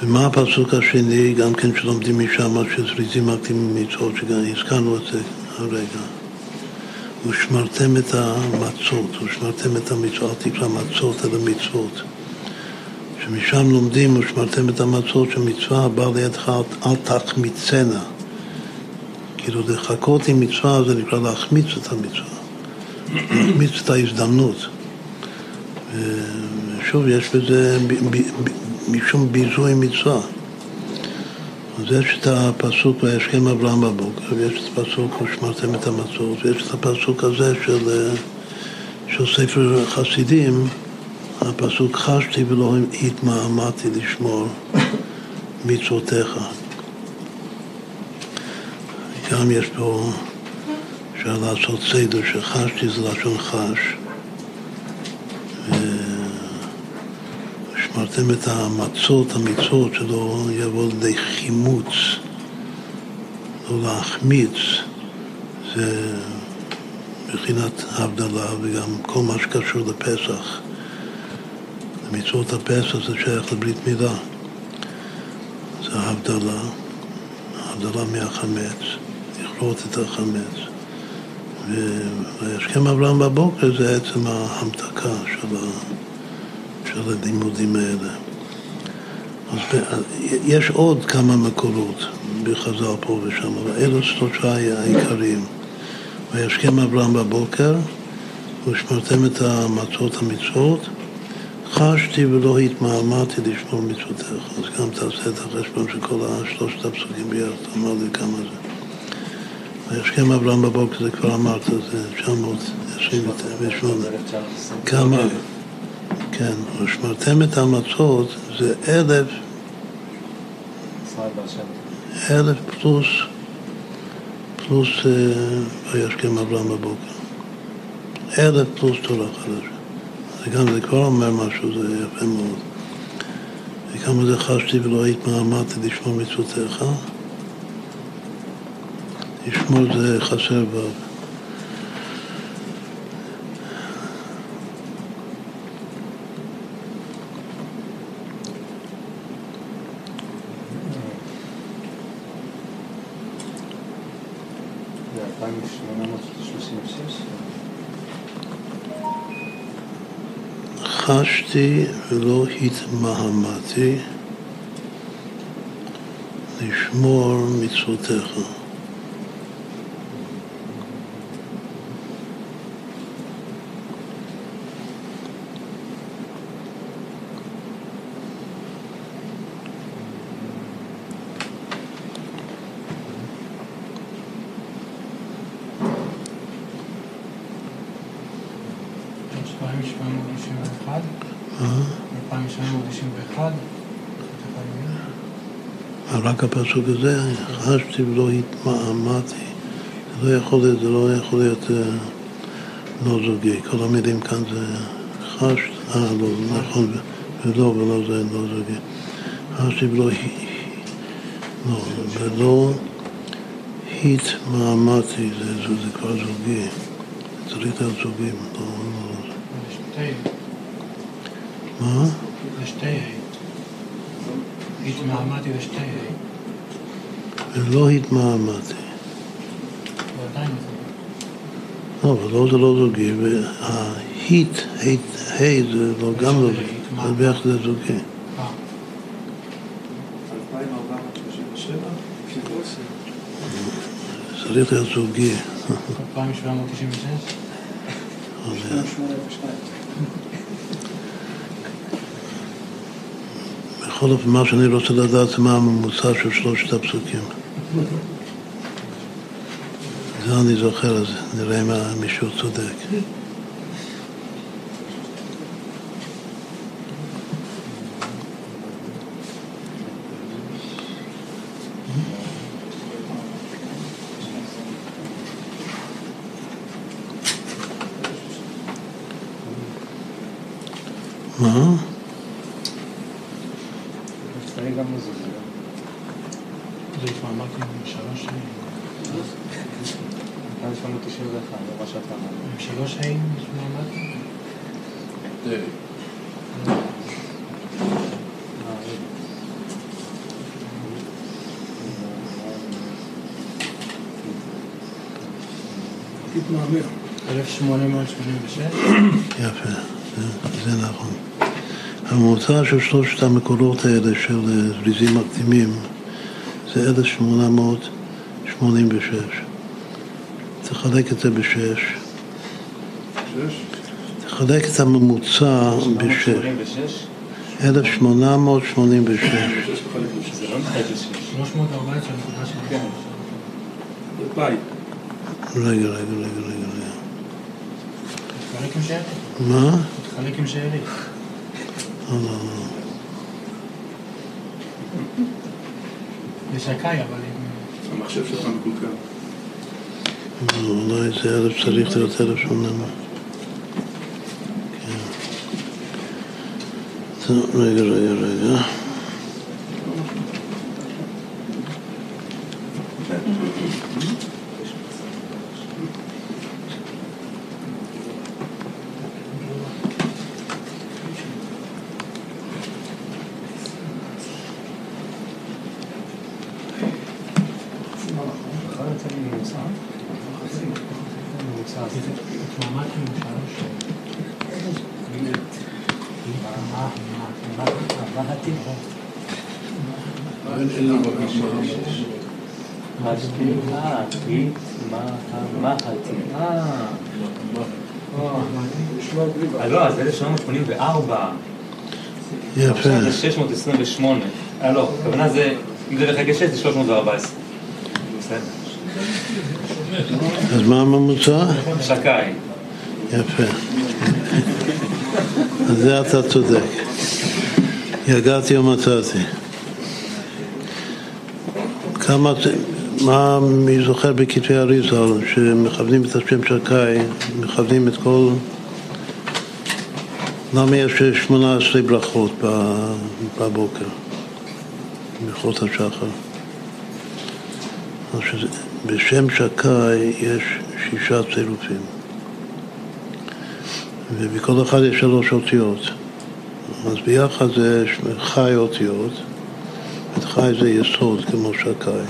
ומה הפסוק השני, גם כן שלומדים משם, שזריזים מקדימים מצוות, שגם הזכרנו את זה הרגע. ושמרתם את המצות, ושמרתם את המצוות, אל תקרא מצות אלא מצוות. שמשם לומדים ושמרתם את המצות שמצווה הבאה לידך אל תחמיצנה. כאילו לחכות עם מצווה זה נקרא להחמיץ את המצווה, להחמיץ את ההזדמנות. ושוב, יש בזה משום ביזוי מצווה. אז יש את הפסוק וישכם אברהם בבוקר, ויש את הפסוק ושמרתם את המצות, ויש את הפסוק הזה של, של ספר חסידים, הפסוק חשתי ולא התמהמהתי לשמור מצוותיך. גם יש פה, אפשר לעשות סדר שחשתי זה לשון חש. ושמרתם את המצות, המצות, שלא יבוא לידי חימוץ, לא להחמיץ, זה מבחינת הבדלה וגם כל מה שקשור לפסח. מצוות הפסח זה שייך לברית מילה. זה הבדלה, הבדלה מהחמץ, לכרות את החמץ. וישכם אברהם בבוקר זה עצם ההמתקה של, ה, של הלימודים האלה. אז יש עוד כמה מקורות בחז"ל פה ושם, אבל אלו שלושה העיקריים. וישכם אברהם בבוקר, ושמרתם את המצות המצוות, חשתי ולא התמהמהתי לשמור מצוותיך. אז גם תעשה את החשבון של כל השלושת הפסוקים ביחד, אמר לי כמה זה. וישכם אברהם בבוקר, זה כבר אמרת, זה 928. כמה? כן, ושמרתם את המצות, זה אלף, אלף פלוס, פלוס וישכם אברהם בבוקר. אלף פלוס תורה חדשה. זה גם, זה כבר אומר משהו, זה יפה מאוד. וכמה זה חשתי ולא התמהמהתי לשמור מצוותיך. לשמור זה חסר ו'. חשתי ולא התמהמהתי לשמור מצוותיך. רק הפסוק הזה, חשתי ולא התמהמהתי. זה לא יכול להיות, זה לא יכול להיות לא זוגי. כל המילים כאן זה חש, אה, לא, נכון, ולא, ולא זה לא זוגי. חשתי ולא, לא, ולא התמהמהתי, זה, זה, זה כבר זוגי. צריך להיות זוגים, לא, לא. מה? זה שתי התמהמהתי לשתי ולא התמהמהתי. לא, אבל לא זה לא זוגי, וההיט, ה' זה לא גם לא זוגי, אז בערך זה זוגי. צריך להיות זוגי. 2796? בכל אופן, מה שאני רוצה לדעת זה מה הממוצע של שלושת הפסוקים. זה אני זוכר, אז נראה אם מישהו צודק. מה? זה התמהמהתי שלוש שנים. 1791, זה מה שאתה אמרת. עם שלוש ה' יש מעמד? אה, אה, תתמהמה. 1886? יפה, זה, זה נכון. הממוצע של שלושת המקורות האלה של אה, זריזים מקדימים זה 1886. תחלק את זה בשש. שש? תחלק את הממוצע בשש. 786? 1886. שש בחלק לשש. זה לא. 314.3. כן. רגע, רגע, רגע, רגע, עם שארית. מה? תחלק עם שארית. לא, לא, לא. זה שקאי, אבל. המחשב שלך מקולקל. לא, אולי זה אלף צריך להיות אלף שמונה מאות. כן. טוב, רגע, רגע, רגע. 84. יפה. זה 628. אה, לא, הכוונה זה, אם זה בחלקי 6 זה 314. אז מה הממוצע? שקאי. יפה. אז זה אתה צודק. יגעתי ומצאתי. כמה, מה מי זוכר בכתבי אריזה, שמכוונים את השם שקאי, מכוונים את כל למה יש 18 ברכות בבוקר, ברכות השחר? בשם שקאי יש שישה צירופים. ובכל אחד יש שלוש אותיות. אז ביחד זה חי אותיות, וחי זה יסוד כמו שקאי.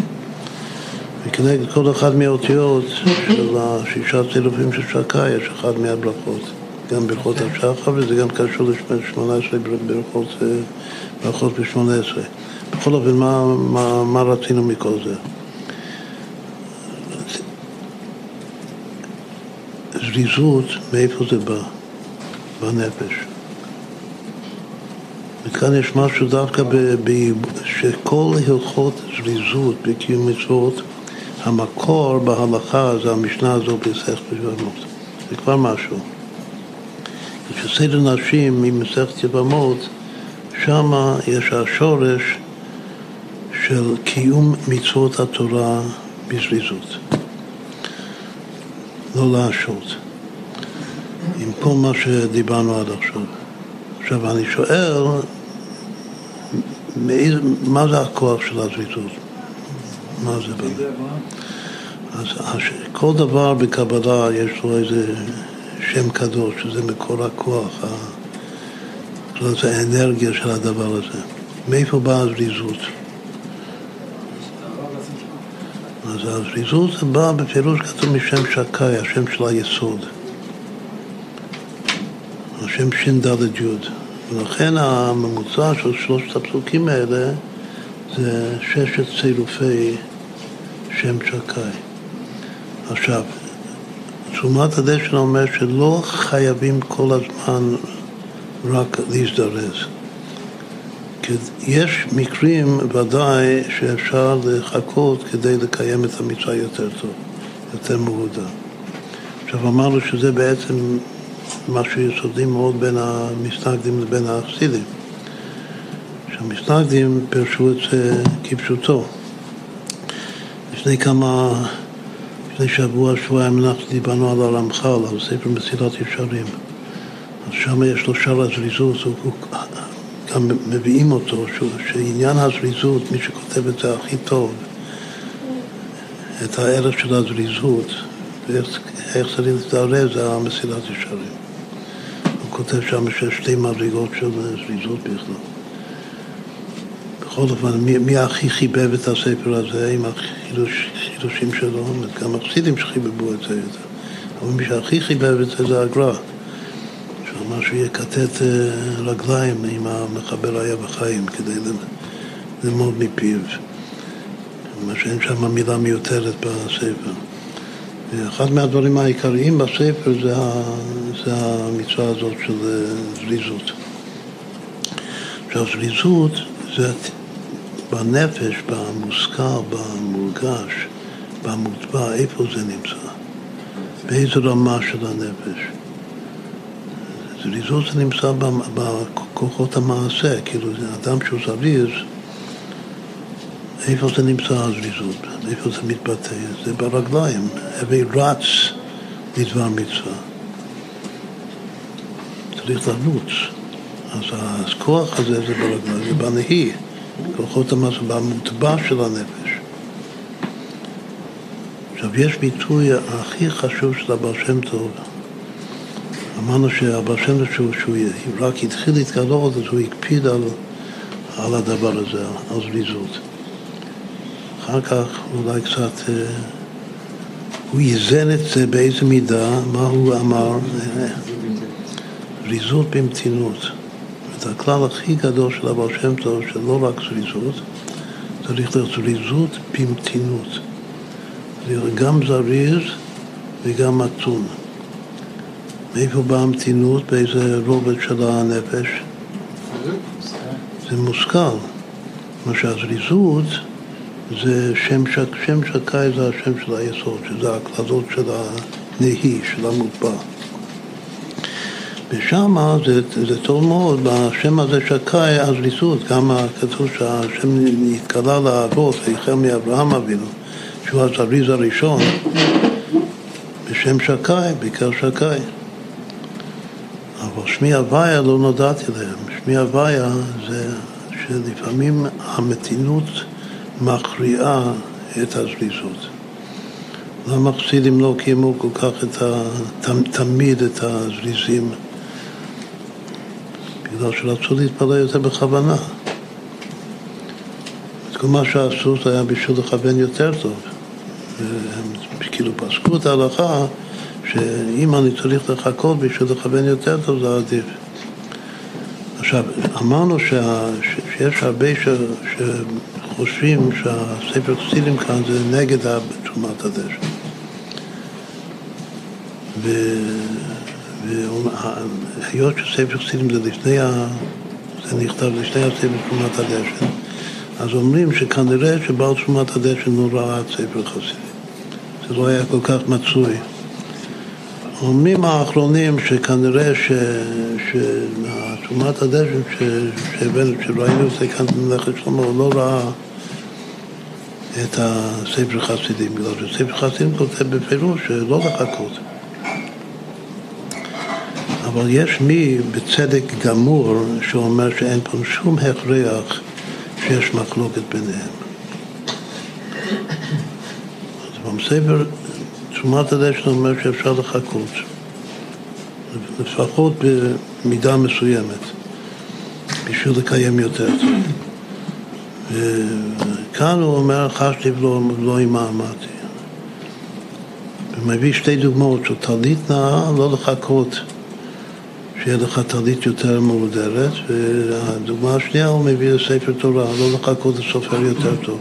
וכנגד כל אחד מהאותיות של השישה צילופים של שקאי יש אחד מהברכות. גם ברכות השחר וזה גם קשור ל-18 ברכות, אה, ברכות ב-18. בכל אופן, מה, מה, מה רצינו מכל זה? זריזות, מאיפה זה בא? בנפש. וכאן יש משהו דווקא ב, ב, שכל הלכות זריזות בקיום מצוות, המקור בהלכה זה המשנה הזו במסכת יבמות. זה כבר משהו. כשסדר נשים ממסכת יבמות, שם יש השורש של קיום מצוות התורה בזריזות. לא להשעות. עם כל מה שדיברנו עד עכשיו. עכשיו, אני שואל, מה זה הכוח של הזריזות? מה זה בא? אז כל דבר בקבלה יש לו איזה שם קדוש, שזה מקור הכוח, זה האנרגיה של הדבר הזה. מאיפה באה הזריזות? אז הזריזות זה בא בפירוש כתוב משם שקאי, השם של היסוד. השם ש"ד י'. ולכן הממוצע של שלושת הפסוקים האלה זה ששת צירופי שם שקאי. עכשיו, תשומת הדשן אומר שלא חייבים כל הזמן רק להזדרז. יש מקרים ודאי שאפשר לחכות כדי לקיים את המצווה יותר טוב, יותר מהודע. עכשיו אמרנו שזה בעצם משהו יסודי מאוד בין המסתגדים לבין החסידים. שהמסתגדים פירשו את זה כפשוטו. לפני כמה, לפני שבוע, שבועיים אנחנו דיברנו על הרמח"ל, על ספר מסילת ישרים. אז שם יש לו שער הזריזות, גם מביאים אותו, שעניין הזריזות, מי שכותב את זה הכי טוב, את הערך של הזריזות, ואיך איך צריך להתערב זה המסילת ישרים. הוא כותב שם שיש שתי מדרגות של זריזות בכלל. בכל אופן, מי, מי הכי חיבב את הספר הזה עם החידושים שלו? גם החסידים שחיבבו את זה יותר. אבל מי שהכי חיבב את זה זה הגר"א. שאמר שהוא יכתת אה, רגליים עם המחבר היה בחיים כדי ללמוד מפיו. מה שאין שם מילה מיותרת בספר. אחד מהדברים העיקריים בספר זה, זה המצווה הזאת של אה, זריזות. עכשיו, זריזות זה בנפש, במושכל, במורגש, במוטבע, איפה זה נמצא? באיזו רמה של הנפש? זריזות זה נמצא בכוחות המעשה, כאילו זה אדם שהוא זריז, איפה זה נמצא הזריזות? איפה זה מתבטא? זה ברגליים, הווי רץ לדבר מצווה. צריך לרוץ. אז הכוח הזה זה ברגליים, זה בנהי, כוחות המעשה, במוטבע של הנפש. עכשיו, יש ביטוי הכי חשוב של הבעל שם טוב. אמרנו שהבעל שם טוב, שהוא, שהוא רק התחיל להתגלות, אז הוא הקפיד על, על הדבר הזה, על זריזות. אחר כך אולי קצת, אה, הוא איזן את זה באיזה מידה, מה הוא אמר, זריזות במתינות. את הכלל הכי גדול של הבעל שם טוב, שלא רק זריזות, צריך להיות זריזות במתינות. גם זריז וגם מתון. מאיפה באה המתינות? באיזה רובד של הנפש? זה מושכל. מה שהזריזות זה שם, שק, שם שקאי זה השם של היסוד, שזה הקלדות של הנהי, של המוטבע. ושם זה, זה טוב מאוד, בשם הזה שקאי הזריזות, גם כתוב שהשם נתקלה לאבות, החל מאברהם אבינו. שהוא הזריז הראשון, בשם שקאי, בעיקר שקאי. אבל שמי הוויה לא נודעתי להם. שמי הוויה זה שלפעמים המתינות מכריעה את הזריזות. למה חסידים לא קיימו כל כך את ה... תמיד את הזריזים? בגלל שרצו להתפלל יותר בכוונה. כל מה שעשו זה היה בשביל לכוון יותר טוב. כאילו פסקו את ההלכה שאם אני צריך לחכות בשביל לכוון יותר טוב זה עדיף. עכשיו, אמרנו שה, שיש הרבה ש, שחושבים שהספר תסילים כאן זה נגד תרומת הדשא. והיות שספר תסילים זה לפני, ה, זה נכתב לפני הספר תרומת הדשא, אז אומרים שכנראה שבעל תרומת הדשא לא ראה את ספר חסידים. זה לא היה כל כך מצוי. אומרים האחרונים שכנראה שתרומת הדשא שהבאנו, שראינו את זה כאן במלאכת שלמה, הוא לא ראה את הספר חסידים, בגלל שספר חסידים כותב בפירוש שלא לחכות. אבל יש מי בצדק גמור שאומר שאין פה שום הכרח שיש מחלוקת ביניהם. אז בספר תשומת הדשן אומר שאפשר לחכות, לפחות במידה מסוימת, בשביל לקיים יותר טוב. וכאן הוא אומר, חשתי ולא, ולא אימאמתי. ומביא שתי דוגמאות של טלית נאה, לא לחכות. שיהיה לך טלית יותר מהודרת, והדוגמה השנייה הוא מביא לספר תורה, לא לחכות לסופר יותר טוב.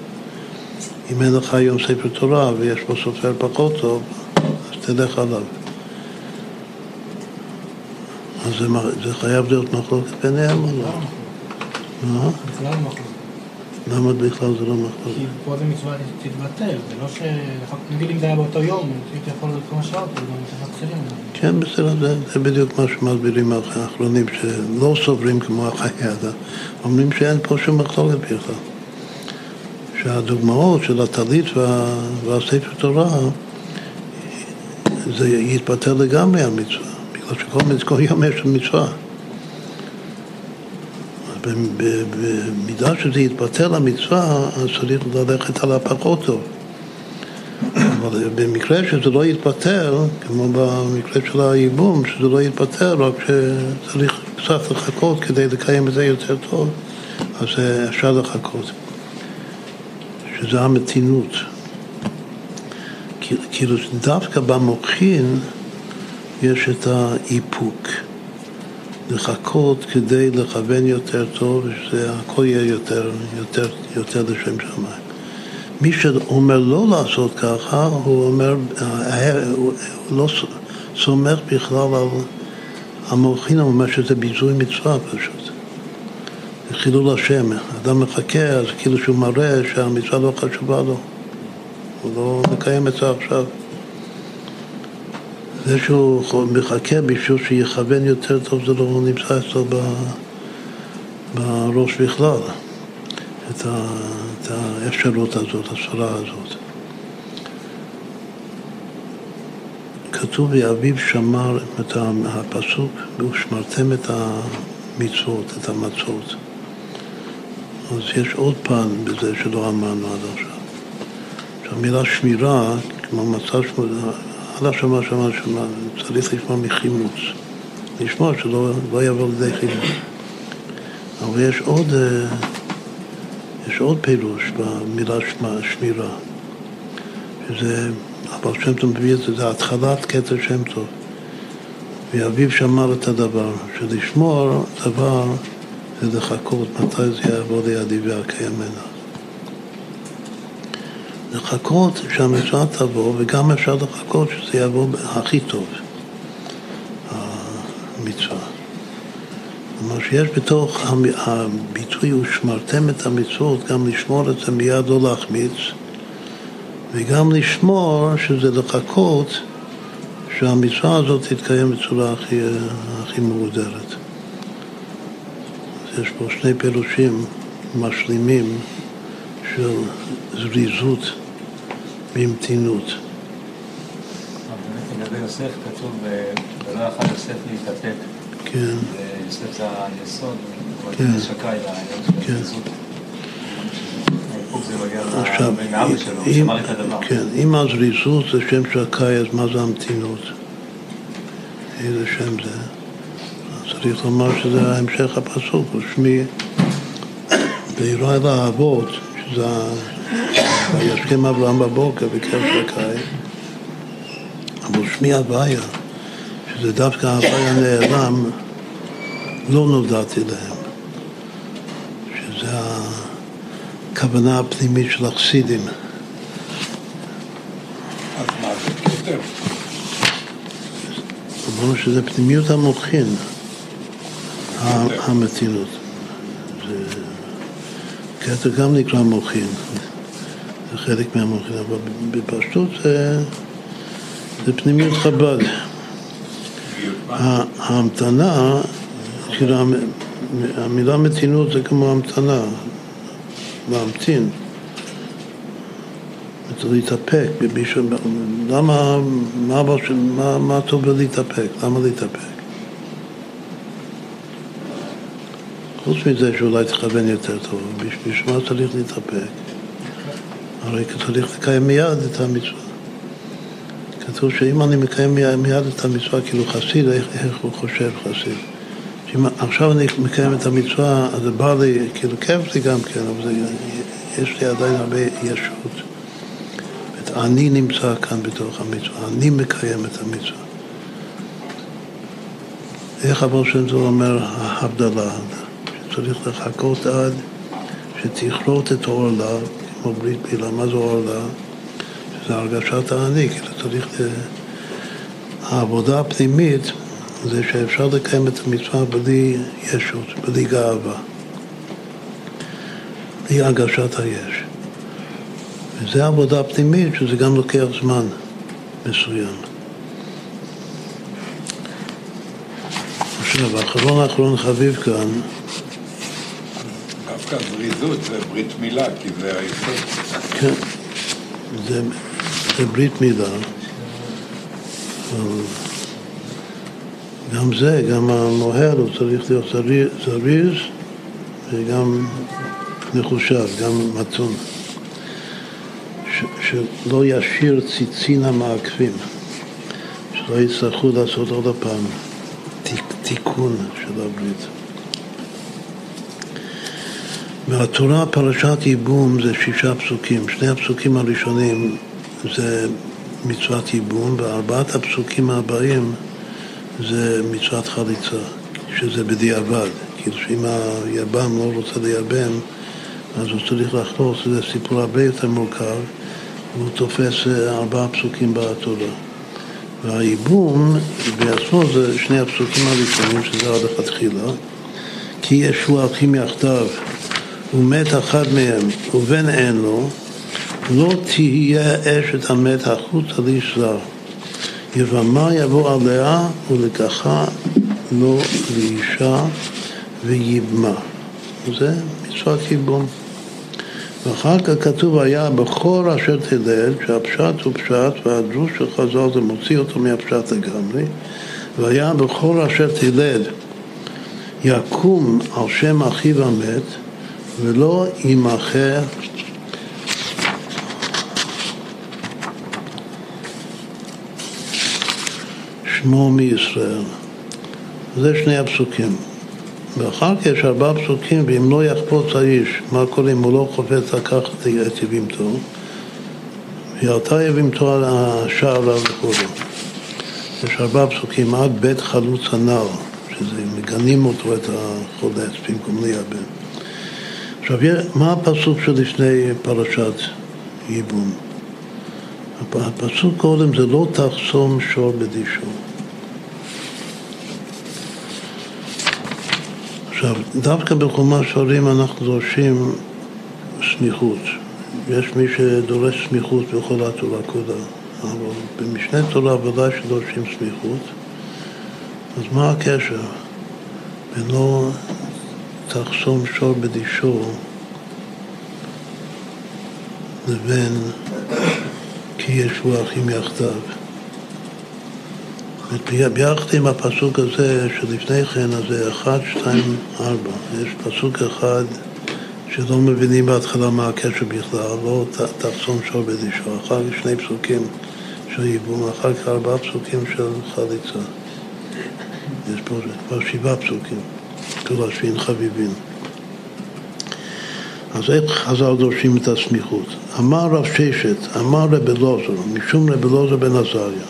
אם אין לך היום ספר תורה ויש בו סופר פחות טוב, אז תלך עליו. אז זה, זה חייב להיות מחלוקת ביניהם או לא? בכלל מחלוקת. למה בכלל זה לא מחלוקת? כי פה זה מצווה תתבטל, זה לא ש... נגיד אם זה היה באותו יום, הייתי יכול להיות כמה שעות, וגם מתחילים. כן, בסדר, זה, זה בדיוק מה שמסבירים האחרונים, שלא סוברים כמו החיי אדם. אומרים שאין פה שום מחלוקת בכלל. שהדוגמאות של הטלית וה, והספר תורה, זה יתבטל לגמרי המצווה, בגלל שכל יום יש מצווה. במידה שזה יתבטל המצווה, אז צריך ללכת על הפחות טוב. אבל במקרה שזה לא יתפטר, כמו במקרה של הייבום, שזה לא יתפטר, רק שצריך קצת לחכות כדי לקיים את זה יותר טוב, אז אפשר לחכות. שזה המתינות. כאילו דווקא במוחין יש את האיפוק. לחכות כדי לכוון יותר טוב, שהכל יהיה יותר, יותר, יותר לשם שמיים. מי שאומר לא לעשות ככה, הוא אומר, הוא לא סומך בכלל על המוחין, הוא אומר שזה ביזוי מצווה פשוט. חילול השם. אדם מחכה, אז כאילו שהוא מראה שהמצווה לא חשובה לו. הוא לא מקיים את זה עכשיו. זה שהוא מחכה בשביל שיכוון יותר טוב, זה לא נמצא אצלו בראש בכלל, את, ה, את האפשרות הזאת, הסברה הזאת. כתוב ואביו שמר את הפסוק, ושמרתם את המצוות, את המצות. אז יש עוד פן בזה שלא אמרנו עד עכשיו. שהמילה שמירה, כמו מצה שמורה, עד עכשיו מה שאמר צריך לשמור מחילוץ. לשמור שלא לא יבוא לידי חילוץ. אבל יש עוד, אה, יש עוד פירוש במילה שמירה, שזה, אבל שם טוב מביא את זה, זה התחלת כתר שם טוב. ואביו שמר את הדבר, שלשמור דבר זה לחכות מתי זה יעבור לידי והקיימנה. לחכות שהמצווה תבוא, וגם אפשר לחכות שזה יבוא הכי טוב, המצווה. כלומר שיש בתוך הביטוי ושמרתם את המצוות, גם לשמור את זה מיד לא להחמיץ, וגם לשמור שזה לחכות שהמצווה הזאת תתקיים בצורה הכי, הכי מאודרת. יש פה שני פירושים משלימים של זריזות במתינות. באמת לגבי יוסף כתוב, ולא יכל יוסף להתאפק. כן. ויוסף זה היסוד, כן. של הזריזות. עכשיו, אם, כן, אם הזריזות זה שם שקאי, אז מה זה המתינות? איזה שם זה? צריך לומר שזה המשך הפסוק, הוא שמי ויראה לאבות, שזה וישכם אברהם בבוקר בקר שקאי, אבל שמי הוויה, שזה דווקא הוויה נעלם, לא נודעתי להם, שזה הכוונה הפנימית של החסידים. אז מה זה כתר? אמרנו שזה פנימיות המוחין, המתינות. כתר גם נקרא מוחין. חלק מהמוחין, אבל בפשטות זה, זה פנימיות חב"ד. ההמתנה, כאילו המילה מתינות זה כמו המתנה, להמתין. להתאפק, למה, מה, מה, מה טוב בלהתאפק? למה להתאפק? חוץ מזה שאולי תכוון יותר טוב, בשביל מה צריך להתאפק? הרי צריך לקיים מיד את המצווה. כתוב שאם אני מקיים מיד את המצווה כאילו חסיד, איך, איך הוא חושב חסיד? שאם עכשיו אני מקיים את המצווה, אז זה בא לי, כאילו כיף לי גם כן, אבל זה, יש לי עדיין הרבה ישות. אני נמצא כאן בתוך המצווה, אני מקיים את המצווה. איך אבל שם טוב אומר ההבדלה, שצריך לחכות עד שתכרות את העורלה, כמו ברית מילה, מה זה עורלה? שזה הרגשת האני, כאילו צריך... העבודה הפנימית זה שאפשר לקיים את המצווה בלי ישות, בלי גאווה, בלי הרגשת היש. וזה עבודה פנימית שזה גם לוקח זמן מסוים. עכשיו, האחרון האחרון חביב כאן דווקא זריזות זה ברית מילה, כי זה היסוד. כן, זה, זה ברית מילה. גם זה, גם המוהר הוא צריך להיות זריז, וגם מחושב, גם מתון. ש, שלא ישאיר ציצין המעקבים, שלא יצטרכו לעשות עוד הפעם תיק, תיקון של הברית. מהתורה פרשת ייבום זה שישה פסוקים, שני הפסוקים הראשונים זה מצוות ייבום וארבעת הפסוקים הבאים זה מצוות חליצה, שזה בדיעבד, כאילו שאם היבם לא רוצה לייבם אז הוא צריך לחלוץ, זה סיפור הרבה יותר מורכב והוא תופס ארבעה פסוקים בתורה. והייבום בעצמו זה שני הפסוקים הראשונים שזה עד לכתחילה כי ישו אחים יחדיו ומת אחד מהם ובן אין לו לא תהיה אשת המת החוצה זר יבמה יבוא עליה ולקחה לו לאישה ויבמה. זה מצוות ייבום ואחר כך כתוב היה בכל אשר תלד, שהפשט הוא פשט והדרוש של חז"ל זה מוציא אותו מהפשט לגמרי, והיה בכל אשר תלד יקום על שם אחיו המת ולא יימחה שמו מישראל. זה שני הפסוקים. ואחר כך יש ארבעה פסוקים, ואם לא יחפוץ האיש, מה קורה אם הוא לא חופץ לקחת את יבימתו? וירתה יבימתו על השער עליו וכו'. יש ארבעה פסוקים עד בית חלוץ הנער, שזה מגנים אותו את החולץ במקום לייבם. עכשיו, מה הפסוק שלפני פרשת ייבום? הפסוק קודם זה לא תחסום שור בדישו. עכשיו, דווקא בחומש שרים אנחנו דורשים סמיכות. יש מי שדורש סמיכות בכל התורה כולה, אבל במשנה תורה ודאי שדורשים סמיכות. אז מה הקשר בין לא תחסום שור בדישו לבין כי ישבו אחים יחדיו? ביחד עם הפסוק הזה שלפני כן, אז זה 1, 2, 4. יש פסוק אחד שלא מבינים בהתחלה מה הקשר בכלל, לא תחסום שור בדישו, אחר כך שני פסוקים של ייבום, אחר כך ארבעה פסוקים של חליצה. יש פה כבר שבעה פסוקים, כל השבין חביבין. אז איך חז"ל דורשים את הסמיכות? אמר רב ששת, אמר רב אלעזר, משום רב אלעזר בן עזריה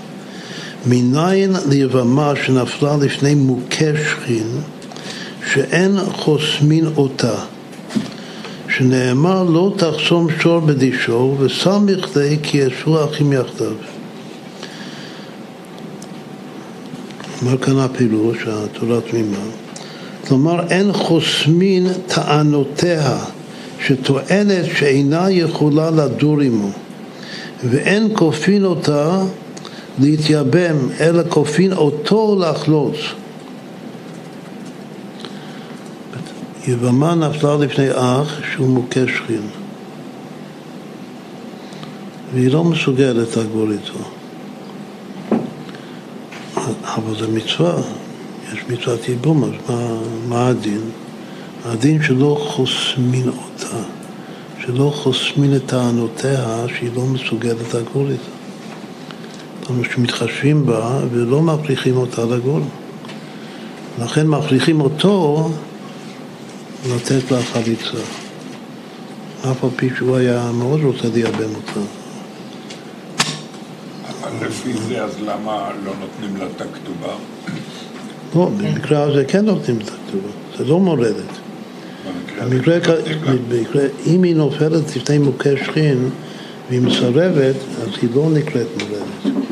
מניין ליבמה שנפלה לפני מוכה שכין שאין חוסמין אותה שנאמר לא תחסום שור בדישו וסמיך די כי ישבו אחים יחדיו אומר כאן הפילוש, התורה תמימה כלומר אין חוסמין טענותיה שטוענת שאינה יכולה לדור עמו ואין כופין אותה להתייבם, אלא כופין אותו לחלוץ. יבמה נפלה לפני אח שהוא מוכה שכין והיא לא מסוגלת לגבור איתו אבל זה מצווה, יש מצוות ייבום, אז מה, מה הדין? הדין שלא חוסמין אותה, שלא חוסמין את טענותיה שהיא לא מסוגלת לגבור איתה כלומר שמתחשבים בה ולא מכריחים אותה לגור. לכן מכריחים אותו לתת לה חליצה. אף על פי שהוא היה מאוד רוצה לייבם אותה. אבל לפי זה, אז למה לא נותנים לה את הכתובה? לא, במקרה הזה כן נותנים את הכתובה, זה לא מורדת. במקרה, במקרה, אם היא נופלת לפני מוכה שכין והיא מסרבת, אז היא לא נקראת מורדת.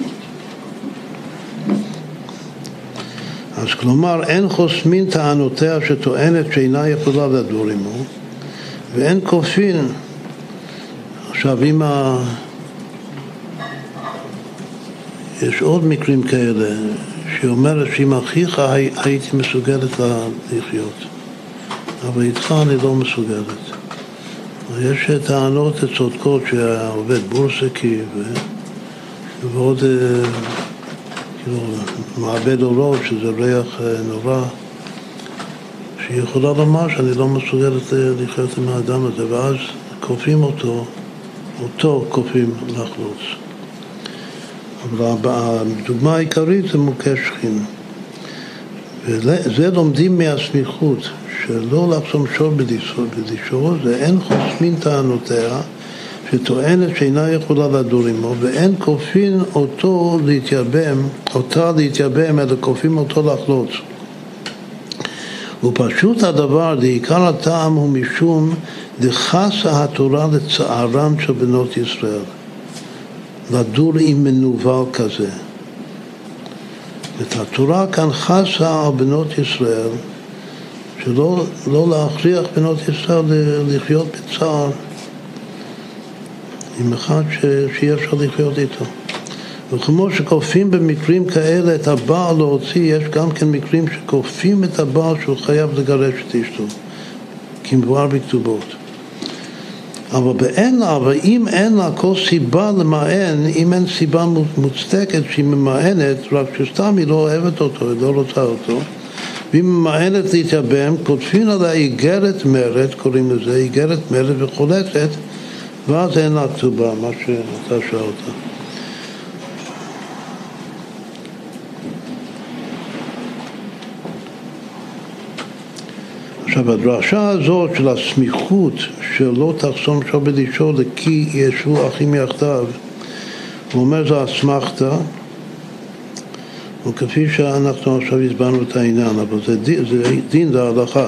אז כלומר, אין חוסמין טענותיה שטוענת שאינה יכולה לדור עמו, ואין כופין. עכשיו, אם ה... יש עוד מקרים כאלה, שהיא אומרת שעם אחיך הייתי מסוגלת לחיות, אבל איתך אני לא מסוגלת. יש טענות צודקות שהעובד בורסקי ועוד כאילו, מעבד אורות, שזה ריח אה, נורא, שהיא יכולה לומר שאני לא מסוגלת לחיות עם האדם הזה, ואז כופים אותו אותו כופים לחלוץ. אבל הדוגמה העיקרית זה מוכה שכין. וזה לומדים מהסמיכות, שלא לחסום שור בדישו, זה אין חוסמין טענותיה, שטוענת שאינה יכולה לדור עמו, ואין כופין אותו להתייבם, אותה להתייבם, אלא כופין אותו לחלוץ. ופשוט הדבר, לעיקר הטעם הוא משום דחסה התורה לצערן של בנות ישראל, לדור עם מנוול כזה. את התורה כאן חסה על בנות ישראל, שלא לא להכריח בנות ישראל לחיות בצער עם אחד שאי אפשר לחיות איתו. וכמו שכופים במקרים כאלה את הבעל להוציא, יש גם כן מקרים שכופים את הבעל שהוא חייב לגרש את אשתו, כמבואר בכתובות. אבל באין אבל אם אין לה כל סיבה למען, אם אין סיבה מוצדקת שהיא ממאנת, רק שסתם היא לא אוהבת אותו, היא לא רוצה אותו, והיא ממאנת להתייבם, כותבים עליה איגרת מרד, קוראים לזה, איגרת מרד וחולצת, ואז אין לה כתובה, מה שאתה שאלת. עכשיו הדרשה הזאת של הסמיכות שלא תחסום שבת אישו לכי ישבו אחים יחדיו הוא אומר זו אסמכתא וכפי שאנחנו עכשיו הסברנו את העניין אבל זה דין, זה, דין, זה הלכה.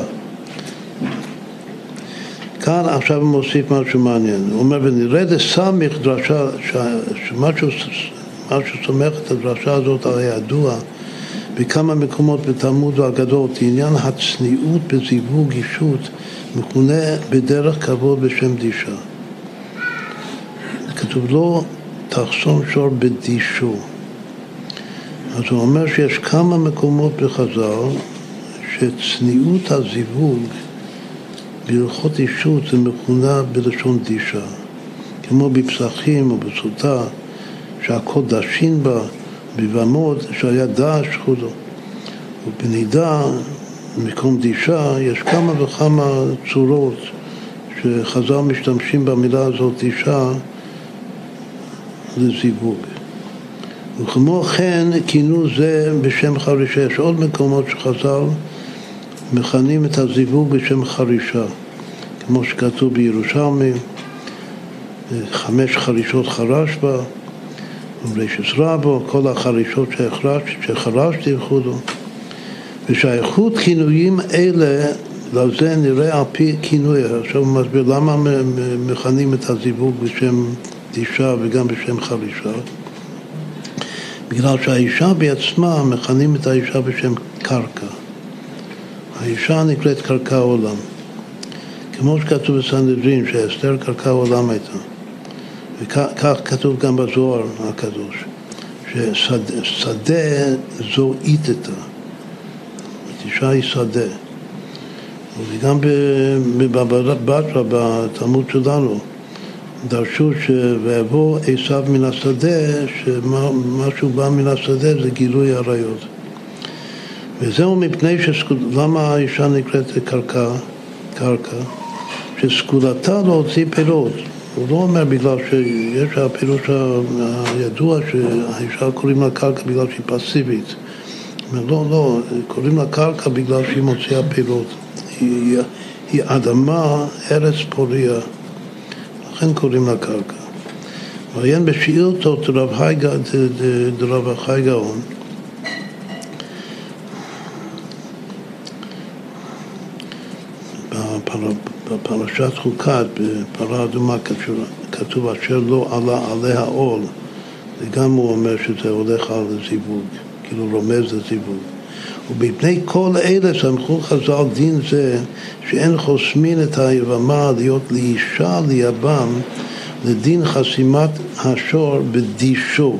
כאן עכשיו הוא מוסיף משהו מעניין. הוא אומר ונראה דסמיך דרשה שמשהו סומך את הדרשה הזאת על הידוע בכמה מקומות בתלמוד והגדול עניין הצניעות בזיווג אישות מכונה בדרך כבוד בשם דישה. כתוב לא תחסום שור בדישו. אז הוא אומר שיש כמה מקומות בחז"ל שצניעות הזיווג בהלכות אישות זה מכונה בלשון דישה. כמו בפסחים או בסוטה שהכל דשין בה בבמות שהיה דש חודו. ובנידה, במקום דישה, יש כמה וכמה צורות שחז"ל משתמשים במילה הזאת דישה לזיווג. וכמו כן כינו זה בשם חרישה. יש עוד מקומות שחז"ל מכנים את הזיווג בשם חרישה, כמו שכתוב בירושלמי, חמש חרישות חרש בה ורשס רבו, כל החרישות שחרשתי וכו'. ושייכות כינויים אלה, לזה נראה על פי כינוי. עכשיו הוא מסביר למה מכנים את הזיווג בשם אישה וגם בשם חרישה. בגלל שהאישה בעצמה, מכנים את האישה בשם קרקע. האישה נקראת קרקע עולם. כמו שכתוב בסנדרין, שאסתר קרקע עולם הייתה. וכך כתוב גם בזוהר הקדוש, ששדה זו איתתה, אישה היא שדה. וגם בבבא בתלמוד שלנו, דרשו ש... ויבוא עשיו מן השדה, שמשהו בא מן השדה זה גילוי עריות. וזהו מפני שסקול... למה האישה נקראת קרקע? קרקע? שסגולתה להוציא פירות. הוא לא אומר בגלל שיש הפירוש הידוע שהאישה קוראים לה קרקע בגלל שהיא פסיבית. לא, לא, קוראים לה קרקע בגלל שהיא מוציאה פירות. היא, היא אדמה, ארץ פוריה, לכן קוראים לה קרקע. ועיין בשאילתות דרב חי גאון בפרשת חוקת, בפרה אדומה, כתוב אשר לא עלה עליה עול, וגם הוא אומר שזה הולך על זיווג, כאילו רומז לזיווג. ובפני כל אלה סמכו חז"ל דין זה שאין חוסמין את היבמה להיות לאישה ליבם לדין חסימת השור בדישו.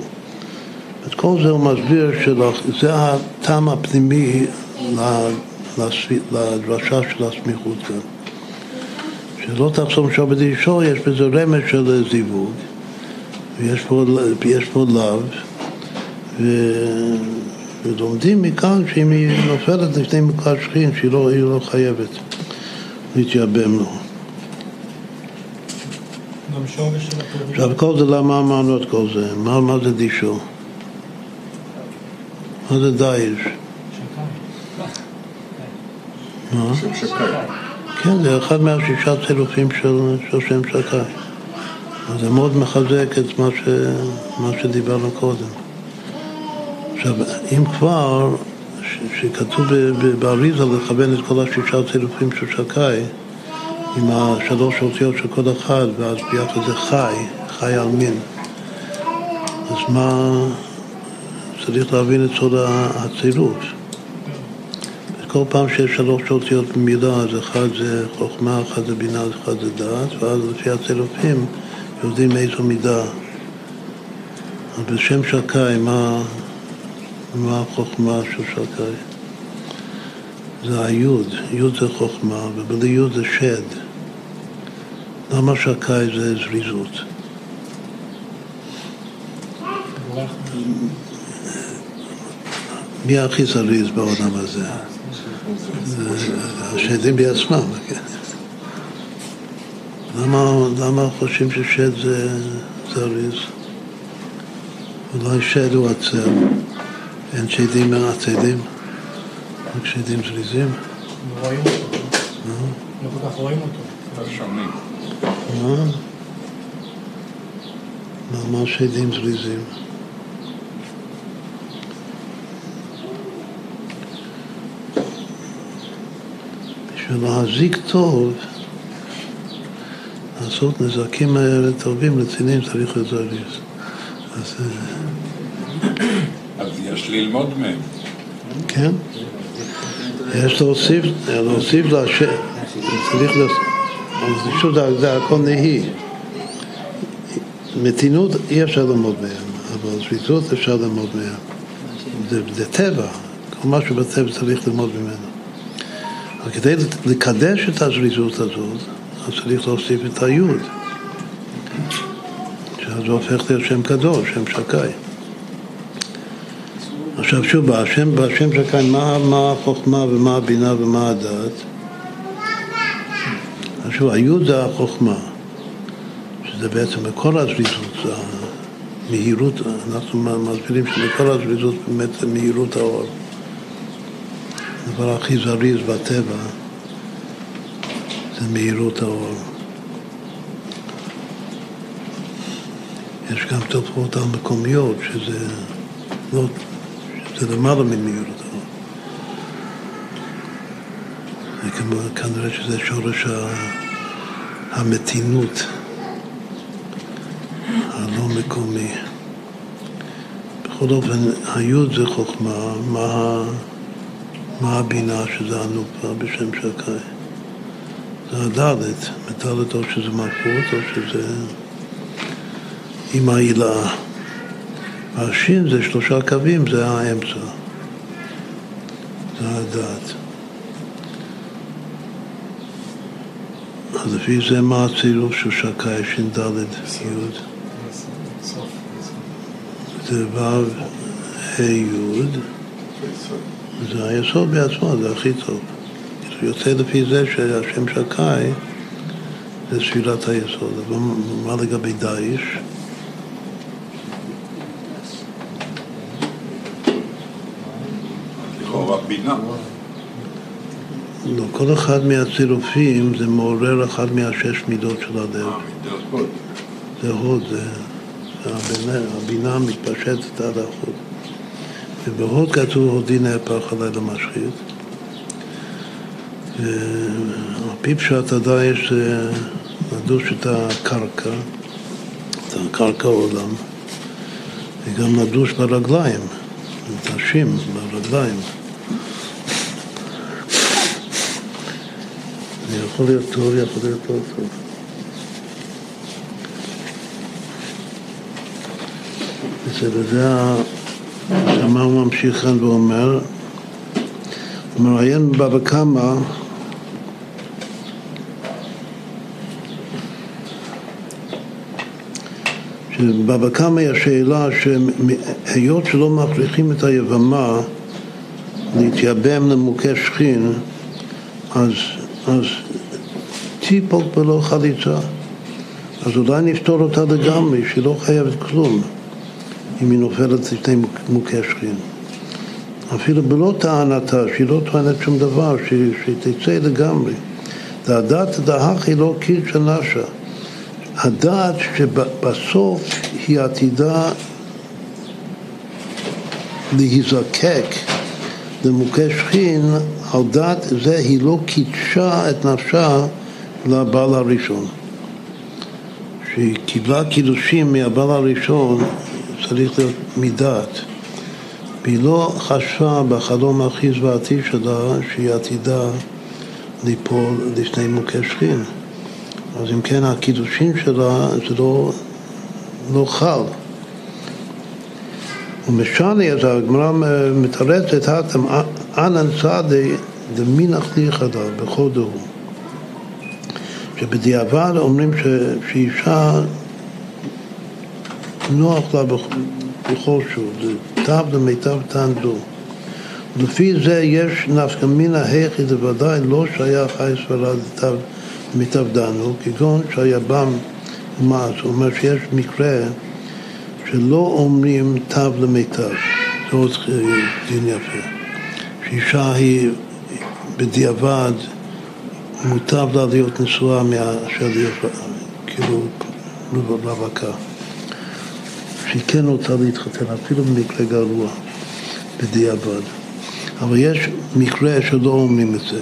את כל זה הוא מסביר שזה הטעם הפנימי לדרשה של הסמיכות כאן. שלא תחסום שבת אישו, יש בזה רמז של זיווג, ויש פה, פה לאו, ו... ולומדים מכאן שאם היא נופלת לפני מקרא שכין, שהיא לא, לא חייבת להתייבם לו. עכשיו, כל זה, למה אמרנו את כל זה? מה, מה זה דישו? מה זה דייש? מה? כן, זה אחד מהשישה צירופים של, של שם שקי. זה מאוד מחזק את מה, ש, מה שדיברנו קודם. עכשיו, אם כבר, ש, שכתוב ב- באריזה לכוון את כל השישה צירופים של שקי, עם השלוש אותיות של כל אחד, ואז ביחד זה חי, חי על מין. אז מה, צריך להבין את סוד הצירוף. כל פעם שיש שלוש אותיות במילה, אז אחד זה חוכמה, אחד זה בינה, אחד זה דעת, ואז לפי הצירופים יודעים איזו מידה. אז בשם שקי, מה, מה החוכמה של שקי? זה היוד, יוד זה חוכמה, ובלי יוד זה שד. למה שקי זה זריזות? מי הכי זריז בעולם הזה? השדים בעצמם, כן. למה, למה חושבים ששד זה זריז? אולי שד הוא עצר, אין שדים עצלים, רק שדים זריזים. רואים אותו. לא כל כך רואים אותו. לא שומעים. מה? למה שדים זריזים? בשביל להזיק טוב, לעשות נזקים טובים, רציניים, צריך להיות זריז. אז אה, אז יש ללמוד מהם. כן, יש להוסיף, להוסיף להשם, צריך להוסיף, שוב, זה- הכל נהי. מתינות אי אפשר ללמוד מהם, אבל זריזות אפשר ללמוד מהם. זה, זה טבע, כל משהו בטבע צריך ללמוד ממנו. כדי לקדש את הזריזות הזאת, אז צריך להוסיף את היוד. שאז זה הופך להיות שם קדוש, שם שקי. עכשיו שוב, בשם, בשם שקי, מה, מה החוכמה ומה הבינה ומה הדעת? שוב, היוד זה החוכמה, שזה בעצם בכל הזריזות, המהירות, אנחנו מסבירים שבכל הזריזות באמת זה מהירות האור. הדבר הכי זריז בטבע זה מהירות האור. יש גם תופעות המקומיות שזה לא, שזה למעלה ממהירות האור. זה כמו, כנראה שזה שורש המתינות הלא מקומי. בכל אופן, היוד זה חוכמה, מה, מה הבינה שזה הנופה בשם שקי? זה הדלת, מדלת או שזה מלכות או שזה עם העילה. השין זה שלושה קווים, זה האמצע. זה הדת. אז לפי זה מה הצירוף של שקי, שין ד' י'? זה ו' ה' י', זה היסוד בעצמו, זה הכי טוב. זה יוצא לפי זה שהשם שקי זה ספילת היסוד. אבל מה לגבי דאעש? לא, כל אחד מהצירופים זה מעורר אחד מהשש מידות של הלב. המידות. זה הוד, זה, הבינה, מתפשטת עד החוד. ובהוד כתוב הודי נהפך עלי למשחית. ועל פי פשט הדייש זה לדוש את הקרקע, את הקרקע העולם, וגם לדוש ברגליים, את השים ברגליים. זה יכול להיות טוב, יכול להיות לא טוב. בסדר, זה ה... מה הוא ממשיך כאן ואומר? הוא מראיין בבא קמא שבבא קמא היא השאלה שהיות שלא מכריחים את היבמה להתייבם למוכה שכין אז, אז טיפוק בלא חליצה אז אולי נפתור אותה לגמרי, שהיא לא חייבת כלום אם היא נופלת לפני מוכה שכין. אפילו בלא טענתה, שהיא לא טוענת שום דבר, שהיא תצא לגמרי. דעת דהך היא לא קידשא נשה. הדעת שבסוף היא עתידה להיזקק למוכה שכין, על דעת זה היא לא קידשה את נפשה לבעל הראשון. שהיא קיבלה קידושים מהבעל הראשון צריך להיות מדעת. והיא לא חשבה בחלום הכי זוועתי שלה שהיא עתידה ליפול לפני מוכה שכין. אז אם כן הקידושים שלה זה לא, לא חל. ומשנה, אז הגמרא מתרצת, האטם אנן צדי דמינך ליחדה בחודו. שבדיעבד אומרים שאישה נוח לה בכל שהוא, תו למיטב תענדו. לפי זה יש נפקא מינא היכי, זה ודאי לא שייך חי ספרד למיטב דנו, כגון שהיבם מה, זאת אומרת שיש מקרה שלא אומרים תו למיטב, זה עוד דין יפה, שאישה היא בדיעבד מוטב לה להיות נשואה מאשר להיות כאילו רווקה. שהיא כן רוצה להתחתן, אפילו במקרה גרוע, בדיעבד. אבל יש מקרה שלא אומרים את זה.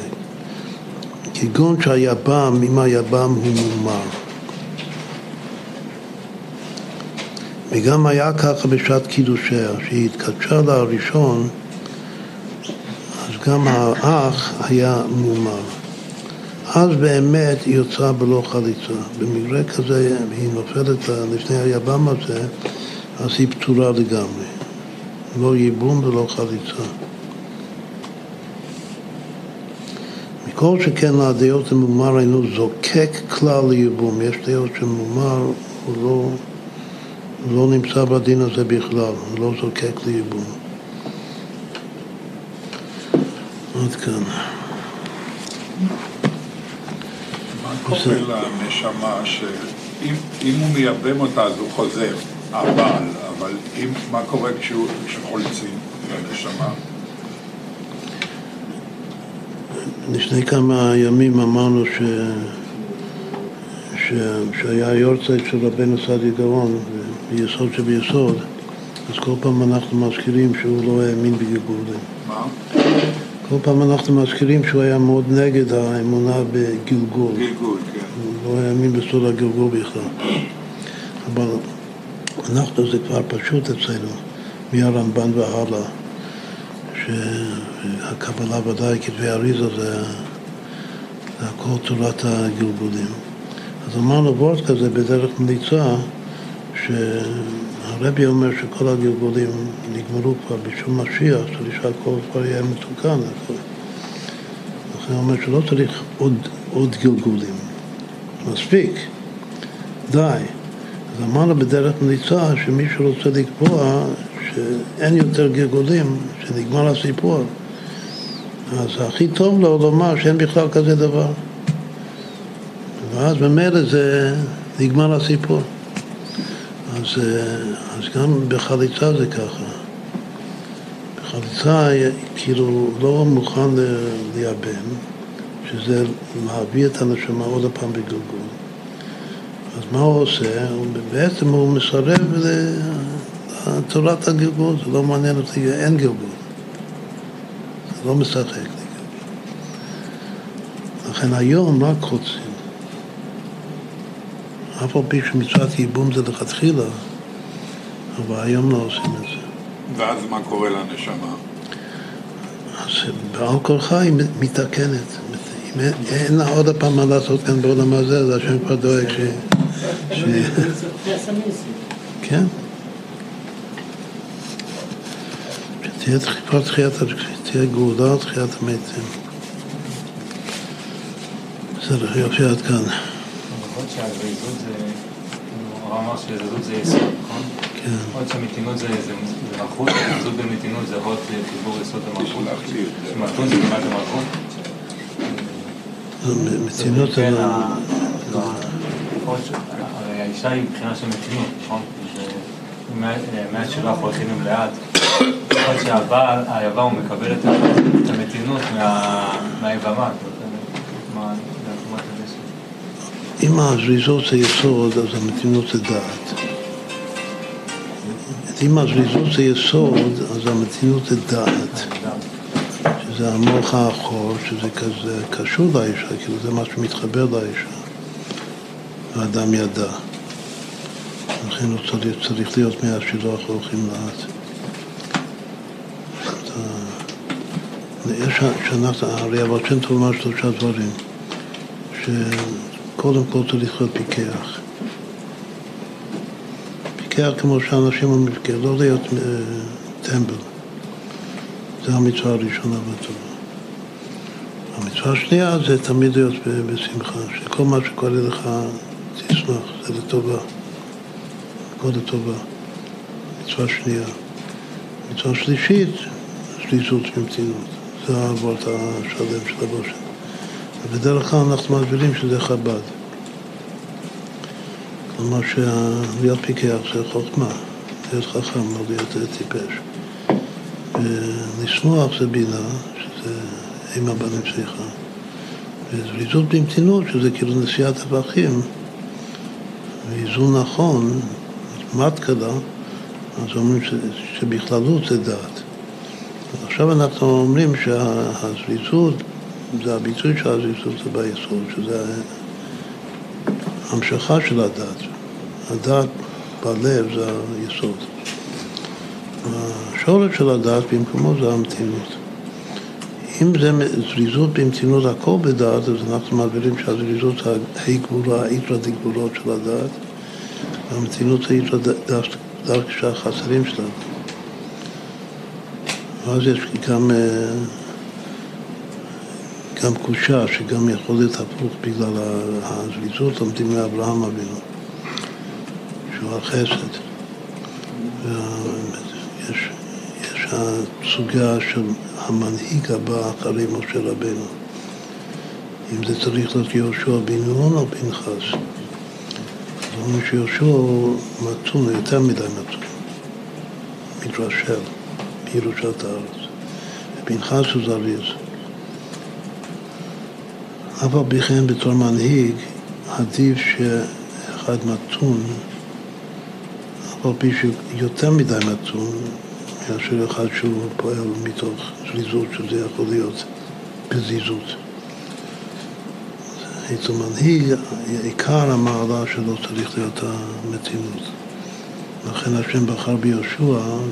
כגון שהיבם, אם היבם הוא מומר. וגם היה ככה בשעת קידושיה, שהיא התקדשה לראשון, אז גם האח היה מומר. אז באמת היא יוצאה בלא חליצה. במקרה כזה היא נופלת לפני היבם הזה, אז היא פטורה לגמרי. לא ייבום ולא חליצה. מכל שכן לדעות דמומר אינו זוקק כלל לייבום. יש דעות שמומר הוא לא, לא נמצא בדין הזה בכלל, הוא לא זוקק לייבום. עד כאן. מה קורה לנשמה שאם הוא מייבם אותה אז הוא חוזר, הבעל, אבל אם, מה קורה כשחולצים לנשמה? לפני כמה ימים אמרנו ש... ש... שהיה יורצייט של רבנו סעדי גאון ביסוד שביסוד אז כל פעם אנחנו מזכירים שהוא לא האמין בגלגולים. מה? כל פעם אנחנו מזכירים שהוא היה מאוד נגד האמונה בגלגול. גלגול, כן. הוא לא האמין בסוד הגלגול בכלל. אבל אנחנו זה כבר פשוט אצלנו, מהרמב"ן והלאה, שהקבלה ודאי, כתבי אריזה זה, זה הכל תורת הגלגולים. אז אמרנו וורט כזה בדרך מליצה, שהרבי אומר שכל הגלגולים נגמרו כבר בשום משיח, צריך שהכל כבר יהיה מתוקן. לכן הוא אומר שלא צריך עוד, עוד גלגולים, מספיק, די. אמרנו בדרך מליצה שמי שרוצה לקבוע שאין יותר גלגולים, שנגמר הסיפור, אז הכי טוב לו לומר שאין בכלל כזה דבר. ואז ממילא זה נגמר הסיפור. אז, אז גם בחליצה זה ככה. בחליצה כאילו לא מוכן לייבם, שזה להביא את הנשמה עוד הפעם בגלגול. אז מה הוא עושה? הוא, בעצם הוא מסרב לתורת הגלגול, זה לא מעניין אותי, אין גלגול. זה לא משחק לי גלגול. לכן היום רק חוצים. אף על פי שמצוות ייבום זה לכתחילה, אבל היום לא עושים את זה. ואז מה קורה לנשמה? אז בעל כורחה היא מתקנת. אם אין- לה עוד פעם מה לעשות כאן בעולם הזה, אז השם כבר דואג ש... ש... כן. שתהיה תחיפת תחיית, תהיה גאולה תחיית המתים. בסדר, יופי עד כאן. יסוד, נכון? כן. להיות שהמתינות זה מלכות, זריזות במתינות זה יכול להיות חיבור יסוד המלכות. זה. שמתון זה כמעט המלכות. מתינות זה כן, לא... ה- לא, ה- יכול להיות ש- הרי הדרישה היא מבחינה של מתינות, נכון? שלא אנחנו הולכים עם לאט. ככל שהבעל, היבם הוא מקבל את המתינות מה- מהיבמה. אם הזריזות זה יסוד, אז המתינות זה דעת. אם הזריזות זה יסוד, אז המתינות זה דעת. שזה המוח האחור, שזה כזה קשור לאישה, כאילו זה מה שמתחבר לאישה. האדם ידע. לכן הוא צריך, צריך להיות מהשילוח הולכים לאט. יש, שאנחנו, הרי טוב אמר שלושה דברים. שקודם כל צריך להיות פיקח. פיקח כמו שאנשים אומרים לא להיות אה, טמבל. זו המצווה הראשונה בטובה. המצווה השנייה זה תמיד להיות בשמחה, שכל מה שקורה לך תשמח, זה לטובה. הכל לטובה. מצווה שנייה. מצווה שלישית, שלישות ומתינות. זה האבות השלם של הבושן. ובדרך כלל אנחנו מסבירים שזה חב"ד. כלומר שלהיות פיקח זה חוכמה, להיות חכם, לא להיות טיפש. ולשמוח זה בינה, שזה אם הבנים שיחה. וזריזות במתינות, שזה כאילו נשיאת טבחים, ואיזון נכון, מתקלה, אז אומרים ש, שבכללות זה דעת. עכשיו אנחנו אומרים שהזריזות, זה הביטוי של הזריזות זה ביסוד, שזה המשכה של הדת. הדת בלב זה היסוד. השורש של הדת במקומו זה המתינות. אם זה זריזות במתינות הכל בדעת, אז אנחנו מעבירים שהזריזות זה הגבורה, האיתרא דגבורות של הדת, והמתינות איתרא דווקא שהחסרים שלה. ואז יש גם, אה, גם קושה שגם יכול להיות הפוך בגלל הזריזות, לומדים מאברהם אבינו, שהוא החסד. ויש יש הסוגיה של המנהיג הבא אחרי משה רבנו. אם זה צריך להיות יהושע בן נון או פנחס. אז אומרים שיהושע מתון, יותר מדי מתון. מתרשל, מירושת הארץ. ופנחס הוא זריז. אף על פי כן בתור מנהיג, עדיף שאחד מתון, על פי שהוא יותר מדי מתון, מאשר אחד שהוא פועל מתוך זריזות, שזה יכול להיות בזיזות. אצל מנהיג, עיקר המעלה שלו צריך להיות המתינות. לכן השם בחר ביהושע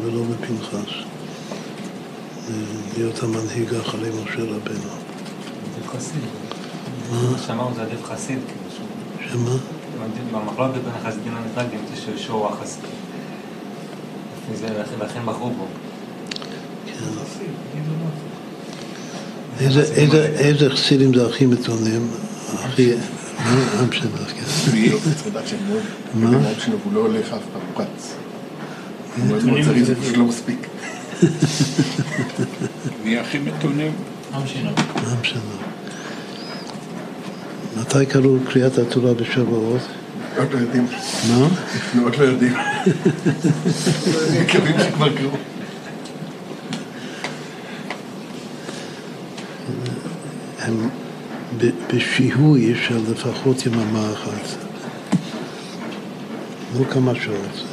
ולא בפנחס. להיות המנהיג אחרי משה רבנו. עדיף חסיד. מה שאמרנו זה עדיף חסיד, כאילו. שמה? במחלוקת בין החסידים למתנגדים זה שיהושע הוא החסיד. בחרו בו. איזה, חסידים זה הכי מתונים? הכי... מה? בסדר, כן. מי? לדעת שהם מאוד... מה? הוא לא הולך אף פעם, הוא רץ. הוא מאוד מאוד צריך, זה פשוט לא מספיק. מי הכי מתונים? עם שינו. מה בסדר? מתי קראו קריאת התורה בשבועות? עוד לא יודעים. מה? עוד לא יודעים. מקווים שכבר קראו. ב- בשיהוי של לפחות יממה אחת. לא כמה שעות.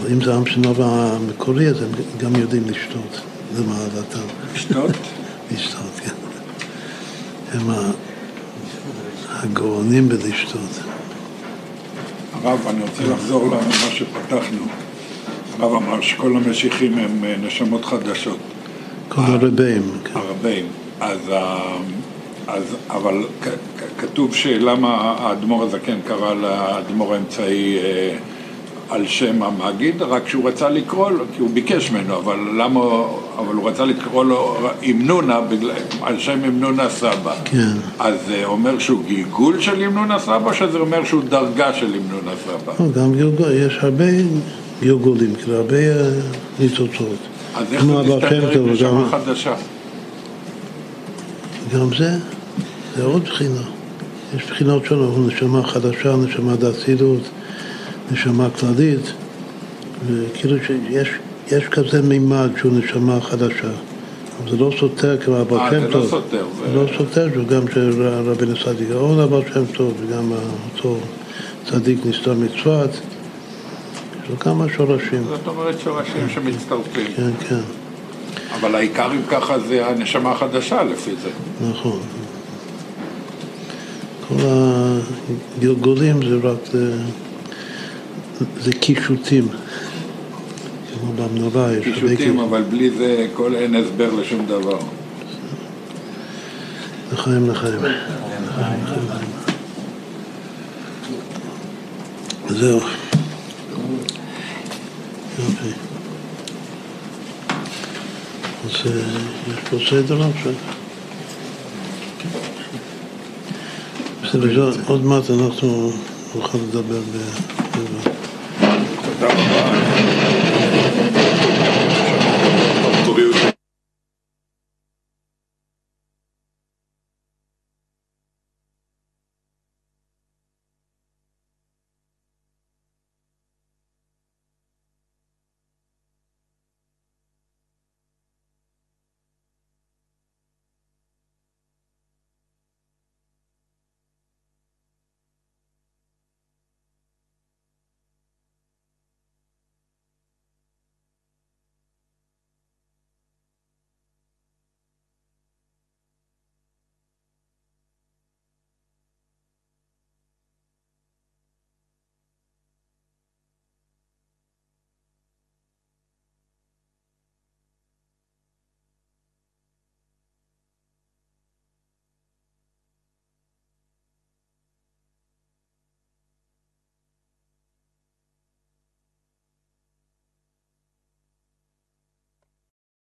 אבל אם זה עם שנובע המקורי, אז הם גם יודעים לשתות, למעלתם. לשתות? לשתות, כן. הם ה- הגאונים בלשתות. הרב, אני רוצה לחזור למה שפתחנו. הרב אמר שכל המשיחים הם אה, נשמות חדשות, כל הרבים, כן. הרבים. אז, ה- אז אבל כתוב שלמה האדמו"ר הזקן קרא לאדמו"ר האמצעי אה, על שם המגיד, רק שהוא רצה לקרוא לו, כי הוא ביקש ממנו, אבל למה, אבל הוא רצה לקרוא לו אמנונה על שם אמנונה סבא. כן. אז זה אומר שהוא גלגול של אמנונה סבא, או שזה אומר שהוא דרגה של אמנונה סבא? לא, גם גלגול, יש הרבה גלגולים, כאילו הרבה אה, ניצוצות. אז איך זה מסתדר טוב עם נשמה חדשה? גם זה, זה עוד בחינה. יש בחינות שונות, נשמה חדשה, נשמה דתילות, נשמה כללית, וכאילו שיש יש כזה מימד שהוא נשמה חדשה. זה לא סותר כמו הבעל אה, שם זה טוב. לא סותר, זה זה... לא סותר, זה גם של רבינו צדיק גאון הבעל שם טוב, וגם אותו צדיק נסתר מצוות. יש לו כמה שורשים. זאת אומרת שורשים שמצטרפים. כן, כן, אבל העיקר אם ככה זה הנשמה החדשה לפי זה. נכון. כל הגלגולים זה רק, זה, קישוטים. כמו במנורה יש קישוטים, אבל בלי זה כל אין הסבר לשום דבר. לחיים לחיים. זהו. יופי. אז אה, יש פה סדר עכשיו. בסדר, עוד מעט אנחנו נוכל לדבר ב... だから飛び打って